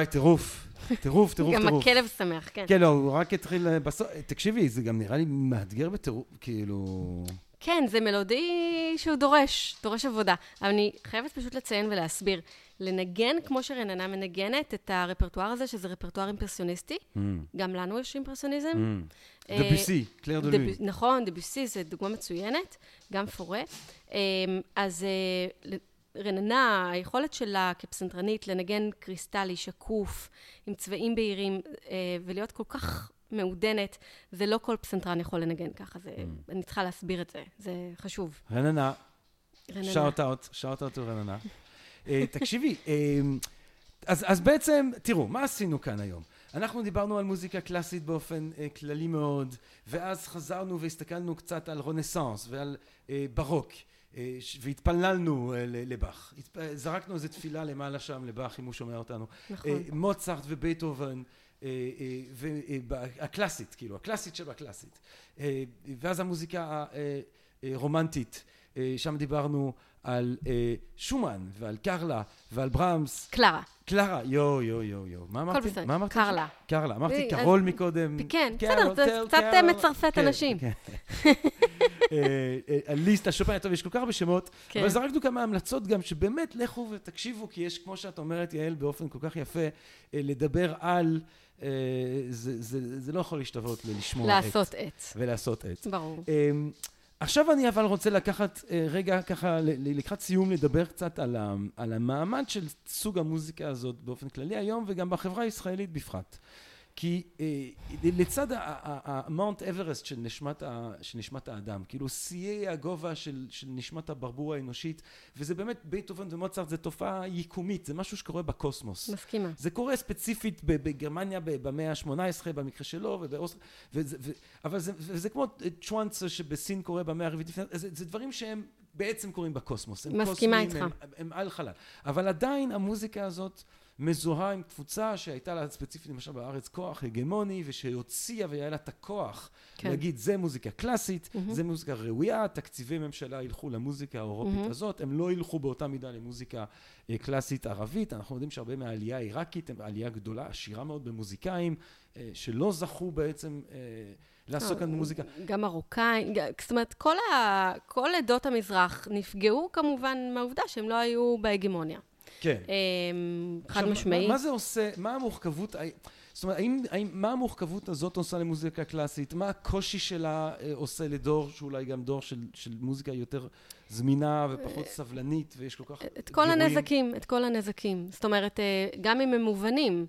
וואי, טירוף. טירוף, טירוף, גם טירוף. הכלב שמח, כן. כן, לא, הוא רק התחיל אה, בסוף. תקשיבי, זה גם נראה לי מאתגר בטירוף, כאילו... כן, זה מלודי שהוא דורש, דורש עבודה. אבל אני חייבת פשוט לציין ולהסביר. לנגן כמו שרננה מנגנת את הרפרטואר הזה, שזה רפרטואר אימפרסיוניסטי. גם לנו יש אימפרסיוניזם. אה, דביסי, קלר דה דב- לוי. נכון, דביסי זה דוגמה מצוינת, גם פורה. אמ, אז אה, רננה, היכולת שלה כפסנתרנית לנגן קריסטלי, שקוף, עם צבעים בהירים, אה, ולהיות כל כך מעודנת. זה לא כל פסנתרן יכול לנגן ככה, זה, Mm. אני צריכה להסביר את זה, זה חשוב. רננה. shout out, shout out רננה. אה, תקשיבי, אה, אז, אז בעצם, תראו, מה עשינו כאן היום? אנחנו דיברנו על מוזיקה קלאסית באופן אה, כללי מאוד, ואז חזרנו והסתכלנו קצת על רנסאנס ועל אה, ברוק, והתפללנו אה, לבאך. התפ... זרקנו איזו תפילה למעלה שם לבאך, אם הוא שומע אותנו. נכון. אה, מוצרט ובייטהובן, והקלאסית, כאילו, הקלאסית שבקלאסית. אה, ואז המוזיקה הרומנטית, אה, שם דיברנו על אה, שומן ועל קרלה ועל ברמס, קלרה. קלרה, יו יו יו יו. מה אמרתי? בסדר, מה אמרתי? קרלה. קרלה. אמרתי אה, קרול אז- מקודם. כן, בסדר, זה קצת. אה, מצרפת כן, אנשים. כן. אה, אה, ליסטה, שופן, טוב, יש כל כך הרבה שמות, כן. אבל זרקנו כמה המלצות גם, שבאמת לכו ותקשיבו, כי יש, כמו שאת אומרת, יעל, באופן כל כך יפה, אה, לדבר על, אה, זה- זה זה לא יכול להשתוות ללשמוע את. לעשות עט. ולעשות עט. ברור. עכשיו אני אבל רוצה לקחת אה, רגע ככה לקראת סיום לדבר קצת על, ה, על המעמד של סוג המוזיקה הזאת באופן כללי היום וגם בחברה הישראלית בפרט. כי אה, לצד המאונט אברסט של נשמת, של נשמת האדם, כאילו שיאי הגובה של, של נשמת התרבות האנושית, וזה באמת, בייטהובן ומוצרט זה תופעה יקומית, זה משהו שקורה בקוסמוס. מסכימה. זה קורה ספציפית בגרמניה במאה ה-18 במקרה שלו, ובאוסטר... וזה, ו, אבל זה, וזה כמו צ'ואנג טסה שבסין קורה במאה הרביעית לפני... זה, זה דברים שהם בעצם קורים בקוסמוס. הם מסכימה קוסמיים, איתך. הם, הם על חלל. אבל עדיין המוזיקה הזאת מזוהה עם קבוצה שהייתה לה ספציפית למשל בארץ כוח הגמוני, ושהוציאה והיה לה את הכוח כן. להגיד זה מוזיקה קלאסית, מהמם. זה מוזיקה ראויה, תקציבי ממשלה ילכו למוזיקה האירופית מהמם. הזאת, הם לא ילכו באותה מידה למוזיקה אה, קלאסית ערבית, אנחנו יודעים שהרבה מהעלייה העיראקית הם עלייה גדולה, עשירה מאוד במוזיקאים, אה, שלא זכו בעצם אה, לעסוק כאן במוזיקה. גם מרוקאים, זאת אומרת, כל, ה... כל עדות המזרח נפגעו כמובן מהעובדה שהם לא היו בהגמוניה. כן. אמ, חד עכשיו, משמעי. מה, מה זה עושה, מה המורכבות, זאת אומרת, האם, האם, מה המורכבות הזאת עושה למוזיקה קלאסית? מה הקושי שלה אה, עושה לדור, שאולי גם דור של, של מוזיקה יותר זמינה ופחות סבלנית, ויש כל כך את כל גירויים? הנזקים, את כל הנזקים. זאת אומרת, אה, גם אם הם מובנים,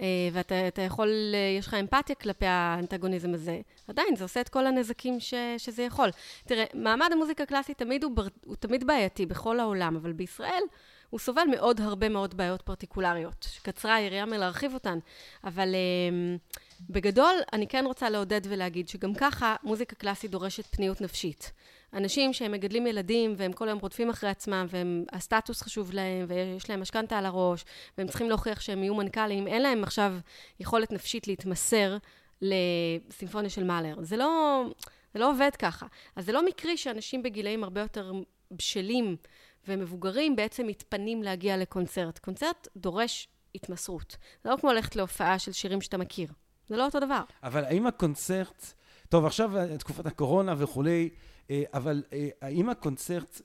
אה, ואתה אתה יכול, אה, יש לך אמפתיה כלפי האנטגוניזם הזה, עדיין זה עושה את כל הנזקים ש, שזה יכול. תראה, מעמד המוזיקה הקלאסית תמיד הוא, בר, הוא תמיד בעייתי בכל העולם, אבל בישראל הוא סובל מעוד הרבה מאוד בעיות פרטיקולריות, שקצרה היריעה מלהרחיב אותן. אבל אה, בגדול, אני כן רוצה לעודד ולהגיד שגם ככה מוזיקה קלאסית דורשת פניות נפשית. אנשים שהם מגדלים ילדים והם כל היום רודפים אחרי עצמם והסטטוס חשוב להם ויש להם משכנתה על הראש והם צריכים להוכיח שהם יהיו מנכ"לים, אין להם עכשיו יכולת נפשית להתמסר לסימפוניה של מאלר. זה לא, זה לא עובד ככה. אז זה לא מקרי שאנשים בגילאים הרבה יותר בשלים ומבוגרים בעצם מתפנים להגיע לקונצרט. קונצרט דורש התמסרות. זה לא כמו ללכת להופעה של שירים שאתה מכיר. זה לא אותו דבר. אבל האם הקונצרט, טוב עכשיו אה, תקופת הקורונה וכולי, אה, אבל אה, האם הקונצרט,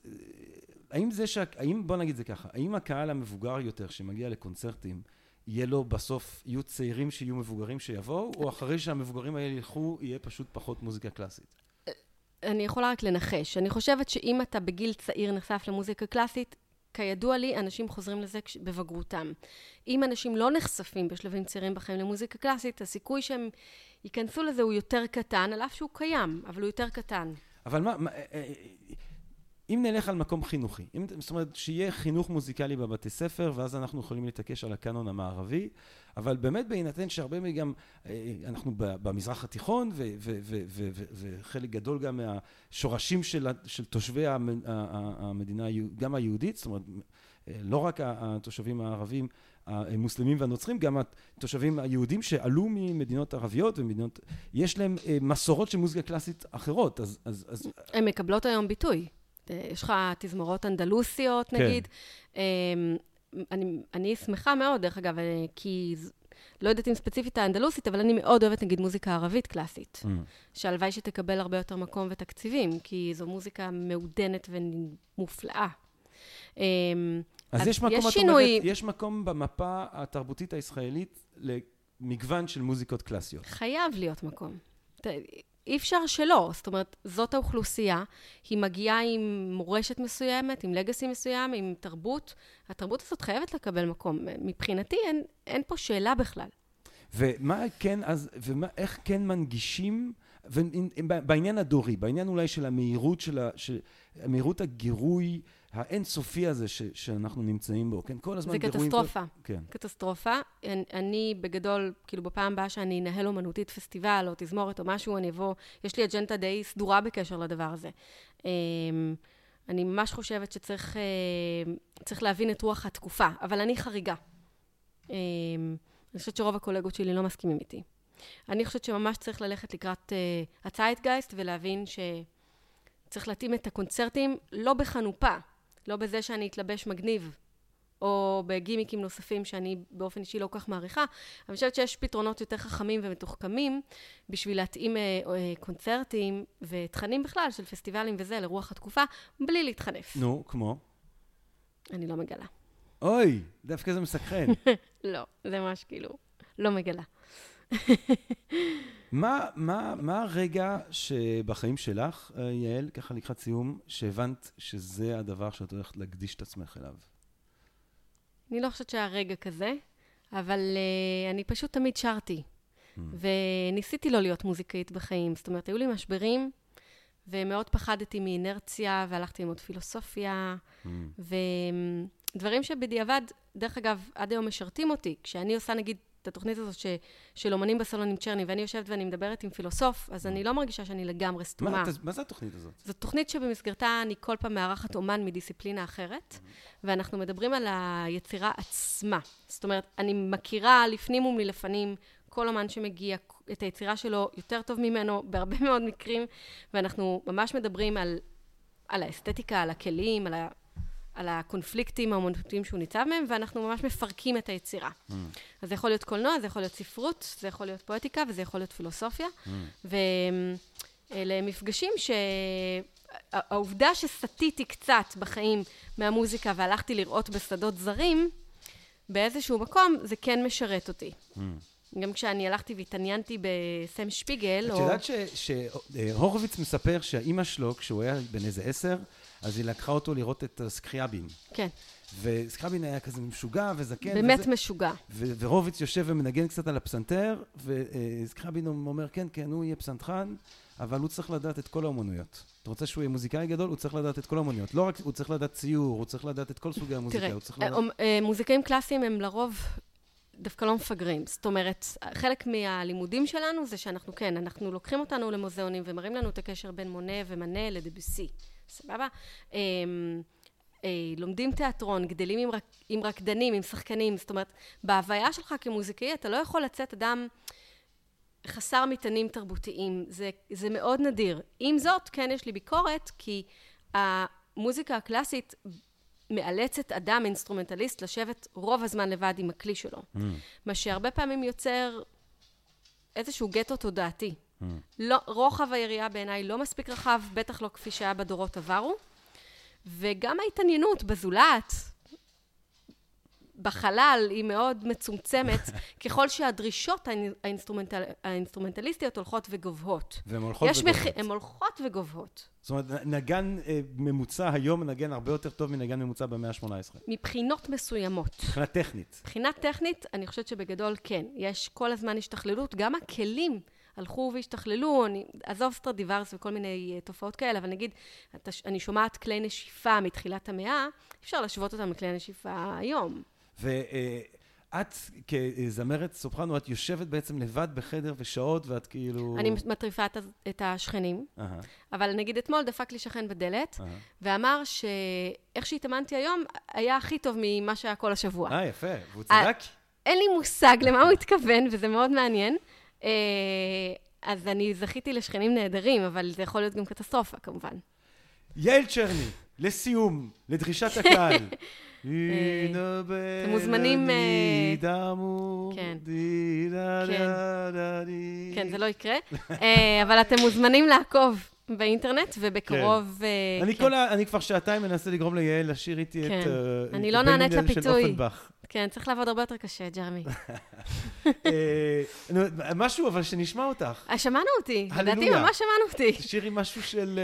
האם זה שה... האם, בוא נגיד זה ככה, האם הקהל המבוגר יותר שמגיע לקונצרטים, יהיה לו בסוף, יהיו צעירים שיהיו מבוגרים שיבואו, או אחרי שהמבוגרים האלה ילכו, יהיה פשוט פחות מוזיקה קלאסית? אני יכולה רק לנחש. אני חושבת שאם אתה בגיל צעיר נחשף למוזיקה קלאסית, כידוע לי, אנשים חוזרים לזה בבגרותם. אם אנשים לא נחשפים בשלבים צעירים בחיים למוזיקה קלאסית, הסיכוי שהם ייכנסו לזה הוא יותר קטן, על אף שהוא קיים, אבל הוא יותר קטן. אבל מה, מה אה, אה, אם נלך על מקום חינוכי, אם, זאת אומרת שיהיה חינוך מוזיקלי בבתי ספר, ואז אנחנו יכולים להתעקש על הקאנון המערבי, אבל באמת בהינתן שהרבה מגם, אה, אנחנו במזרח התיכון, וחלק גדול גם מהשורשים של, של תושבי המדינה, גם היהודית, זאת אומרת, אה, לא רק התושבים הערבים, המוסלמים והנוצרים, גם התושבים היהודים שעלו ממדינות ערביות ומדינות, יש להם אה, מסורות של מוזיקה קלאסית אחרות, אז, אז, אז הן מקבלות היום ביטוי. יש לך תזמורות אנדלוסיות, כן. נגיד. אמ, אני, אני שמחה מאוד, דרך אגב, אה, כי לא יודעת אם ספציפית האנדלוסית, אבל אני מאוד אוהבת, נגיד, מוזיקה ערבית קלאסית. Mm. שהלוואי שתקבל הרבה יותר מקום ותקציבים, כי זו מוזיקה מעודנת ומופלאה. אמ, אז יש מקום, יש שינוי. אומרת, יש מקום במפה התרבותית הישראלית למגוון של מוזיקות קלאסיות. חייב להיות מקום. אי אפשר שלא, זאת אומרת, זאת האוכלוסייה, היא מגיעה עם מורשת מסוימת, עם לגאסי מסוים, עם תרבות. התרבות הזאת חייבת לקבל מקום. מבחינתי אין, אין פה שאלה בכלל. ומה כן, אז, ואיך כן מנגישים, בעניין הדורי, בעניין אולי של המהירות של ה... של, מהירות הגירוי האינסופי הזה ש, שאנחנו נמצאים בו, כן? כל הזמן זה גירויים... קטסטרופה. כל... כן. קטסטרופה. אני, אני בגדול, כאילו בפעם הבאה שאני אנהל אומנותית פסטיבל או תזמורת או משהו, אני אבוא, יש לי אג'נדה די סדורה בקשר לדבר הזה. אמ, אני ממש חושבת שצריך אה, להבין את רוח התקופה, אבל אני חריגה. אמ, אני חושבת שרוב הקולגות שלי לא מסכימים איתי. אני חושבת שממש צריך ללכת לקראת uh, הצייטגייסט ולהבין שצריך להתאים את הקונצרטים לא בחנופה, לא בזה שאני אתלבש מגניב, או בגימיקים נוספים שאני באופן אישי לא כל כך מעריכה. אני חושבת שיש פתרונות יותר חכמים ומתוחכמים בשביל להתאים uh, uh, קונצרטים ותכנים בכלל של פסטיבלים וזה לרוח התקופה, בלי להתחנף. נו, כמו? אני לא מגלה. אוי, דווקא זה מסקרן. לא, זה ממש כאילו, לא מגלה. מה, מה, מה הרגע שבחיים שלך, אה, יעל, ככה לקראת סיום, שהבנת שזה הדבר שאת הולכת להקדיש את עצמך אליו? אני לא חושבת שהיה רגע כזה, אבל uh, אני פשוט תמיד שרתי. Mm. וניסיתי לא להיות מוזיקאית בחיים. זאת אומרת, היו לי משברים, ומאוד פחדתי מאינרציה, והלכתי ללמוד פילוסופיה, mm. ודברים שבדיעבד, דרך אגב, עד היום משרתים אותי. כשאני עושה, נגיד, את התוכנית הזאת ש, של אומנים בסלון עם צ'רני, ואני יושבת ואני מדברת עם פילוסוף, אז אני לא מרגישה שאני לגמרי סתומה. מה, מה זה התוכנית הזאת? זו תוכנית שבמסגרתה אני כל פעם מארחת אומן מדיסציפלינה אחרת, ואנחנו מדברים על היצירה עצמה. זאת אומרת, אני מכירה לפנים ומלפנים כל אומן שמגיע, את היצירה שלו יותר טוב ממנו, בהרבה מאוד מקרים, ואנחנו ממש מדברים על, על האסתטיקה, על הכלים, על ה... על הקונפליקטים האומנותיים שהוא ניצב מהם, ואנחנו ממש מפרקים את היצירה. Mm. אז זה יכול להיות קולנוע, זה יכול להיות ספרות, זה יכול להיות פואטיקה, וזה יכול להיות פילוסופיה. Mm. ואלה מפגשים שהעובדה שסטיתי קצת בחיים מהמוזיקה והלכתי לראות בשדות זרים, באיזשהו מקום זה כן משרת אותי. Mm. גם כשאני הלכתי והתעניינתי בסם שפיגל, את או... יודעת שהורוביץ מספר שהאימא שלו, כשהוא היה בן איזה עשר, אז היא לקחה אותו לראות את סקריאבין. כן. וסקריאבין היה כזה משוגע וזקן. באמת וזה, משוגע. ורוביץ יושב ומנגן קצת על הפסנתר, וסקריאבין אומר, כן, כן, הוא יהיה פסנתרן, אבל הוא צריך לדעת את כל האומנויות. אתה רוצה שהוא יהיה מוזיקאי גדול? הוא צריך לדעת את כל האומנויות. לא רק, הוא צריך לדעת ציור, הוא צריך לדעת את כל סוגי המוזיקה. תראה, לדעת... אה, מוזיקאים קלאסיים הם לרוב דווקא לא מפגרים. זאת אומרת, חלק מהלימודים שלנו זה שאנחנו, כן, אנחנו לוקחים אותנו למוזיאונים ומראים לנו את הקשר בין מונה ומנה לדביסי. סבבה? אמ, אה, לומדים תיאטרון, גדלים עם, רק, עם רקדנים, עם שחקנים, זאת אומרת, בהוויה שלך כמוזיקאי אתה לא יכול לצאת אדם חסר מטענים תרבותיים, זה, זה מאוד נדיר. עם זאת, כן יש לי ביקורת, כי המוזיקה הקלאסית מאלצת אדם, אינסטרומנטליסט, לשבת רוב הזמן לבד עם הכלי שלו. Mm. מה שהרבה פעמים יוצר איזשהו גטו תודעתי. Mm. לא, רוחב היריעה בעיניי לא מספיק רחב, בטח לא כפי שהיה בדורות עברו. וגם ההתעניינות בזולת, בחלל, היא מאוד מצומצמת, ככל שהדרישות האינסטרומנטל, האינסטרומנטליסטיות הולכות וגובהות. והן הולכות וגובהות. מח... הן הולכות וגובהות. זאת אומרת, נגן אה, ממוצע היום מנגן הרבה יותר טוב מנגן ממוצע במאה ה-18. מבחינות מסוימות. מבחינה טכנית. מבחינה טכנית, אני חושבת שבגדול כן. יש כל הזמן השתכללות, גם הכלים הלכו והשתכללו, אני, עזוב סטרדיבריוס וכל מיני uh, תופעות כאלה, אבל נגיד, אני שומעת כלי נשיפה מתחילת המאה, אפשר להשוות אותם לכלי נשיפה היום. ואת כזמרת סופרנו, את יושבת בעצם לבד בחדר ושעות, ואת כאילו... אני מטריפה את השכנים, אבל נגיד אתמול דפק לי שכן בדלת, ואמר שאיך שהתאמנתי היום, היה הכי טוב ממה שהיה כל השבוע. אה, יפה, והוא צדק? אין לי מושג למה הוא התכוון, וזה מאוד מעניין. אה, אז אני זכיתי לשכנים נהדרים, אבל זה יכול להיות גם קטסטרופה, כמובן. יעל צ'רני, לסיום, לדרישת הקהל. אתם מוזמנים... אה, כן. כן. כן, זה לא יקרה. אה, אבל אתם מוזמנים לעקוב באינטרנט, ובקרוב... כן. כן. אני כבר שעתיים מנסה לגרום ליעל לשיר איתי את... אני לא נענית לפיתוי. כן, צריך לעבוד הרבה יותר קשה, ג'רמי. משהו, אבל שנשמע אותך. שמענו אותי. לדעתי ממש שמענו אותי. תשאירי משהו של...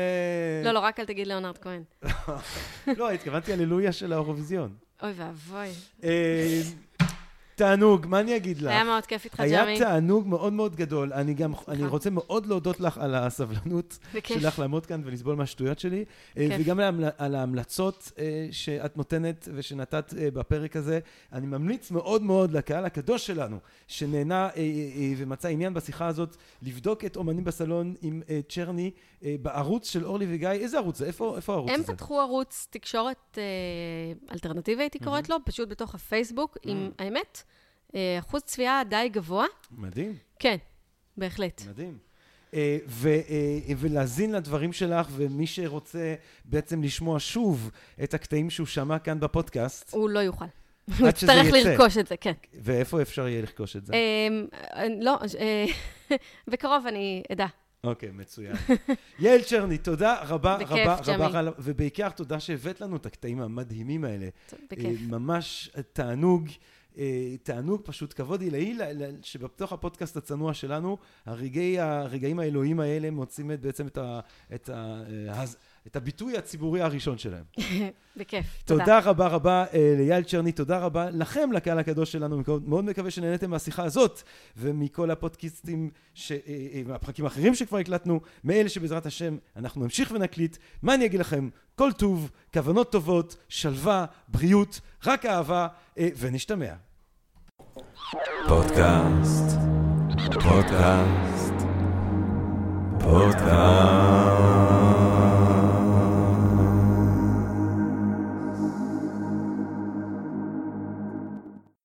לא, לא, רק אל תגיד ליאונרד כהן. לא, התכוונתי הללויה של האירוויזיון. אוי ואבוי. תענוג, מה אני אגיד לך? היה מאוד כיף איתך, היה ג'רמי. תענוג מאוד מאוד גדול. אני גם, אני רוצה מאוד להודות לך על הסבלנות בכיף. שלך לעמוד כאן ולסבול מהשטויות שלי, אה. וגם על ההמל- על ההמלצות אה, שאת נותנת ושנתת אה, בפרק הזה. אני ממליץ מאוד מאוד לקהל הקדוש שלנו, שנהנה ומצא עניין בשיחה הזאת, לבדוק את אומנים בסלון עם צ'רני בערוץ של אורלי וגיא. איזה ערוץ זה? איפה איפה הערוץ הם הזה? פתחו ערוץ תקשורת אלטרנטיבי, הייתי קוראת לו, פשוט בתוך הפייסבוק, עם האמת, אה, אחוז צפייה די גבוה. מדהים. כן, בהחלט. מדהים. אה, ו, אה, ולהזין לדברים שלך, ומי שרוצה בעצם לשמוע שוב את הקטעים שהוא שמע כאן בפודקאסט, הוא לא יוכל. הוא יצטרך. לרכוש את זה, כן. ואיפה אפשר יהיה לרכוש את זה? אה, אה, לא, אה, בקרוב אני אדע. אוקיי, מצוין. יעל צ'רני, תודה רבה בכיף, רבה ג'מי. רבה, ובעיקר תודה שהבאת לנו את הקטעים המדהימים האלה. בכיף. אה, ממש תענוג. אה, תענוג, פשוט כבוד עילאי שבתוך הפודקאסט הצנוע שלנו, הרגעי, הרגעים האלוהים האלה מוצאים בעצם את, ה, את, ה, אה, את הביטוי הציבורי הראשון שלהם. בכיף. תודה רבה רבה אה, ליעל צ'רני, תודה רבה לכם, לקהל הקדוש שלנו. מאוד- מאוד מקווה שנהניתם מהשיחה הזאת ומכל הפודקאסטים, ש- אה, אה, מהפרקים האחרים שכבר הקלטנו, מאלה שבעזרת השם אנחנו נמשיך ונקליט. מה אני אגיד לכם? כל טוב, כוונות טובות, שלווה, בריאות, רק אהבה, אה, ונשתמע. פודקאסט, פודקאסט, פודקאסט.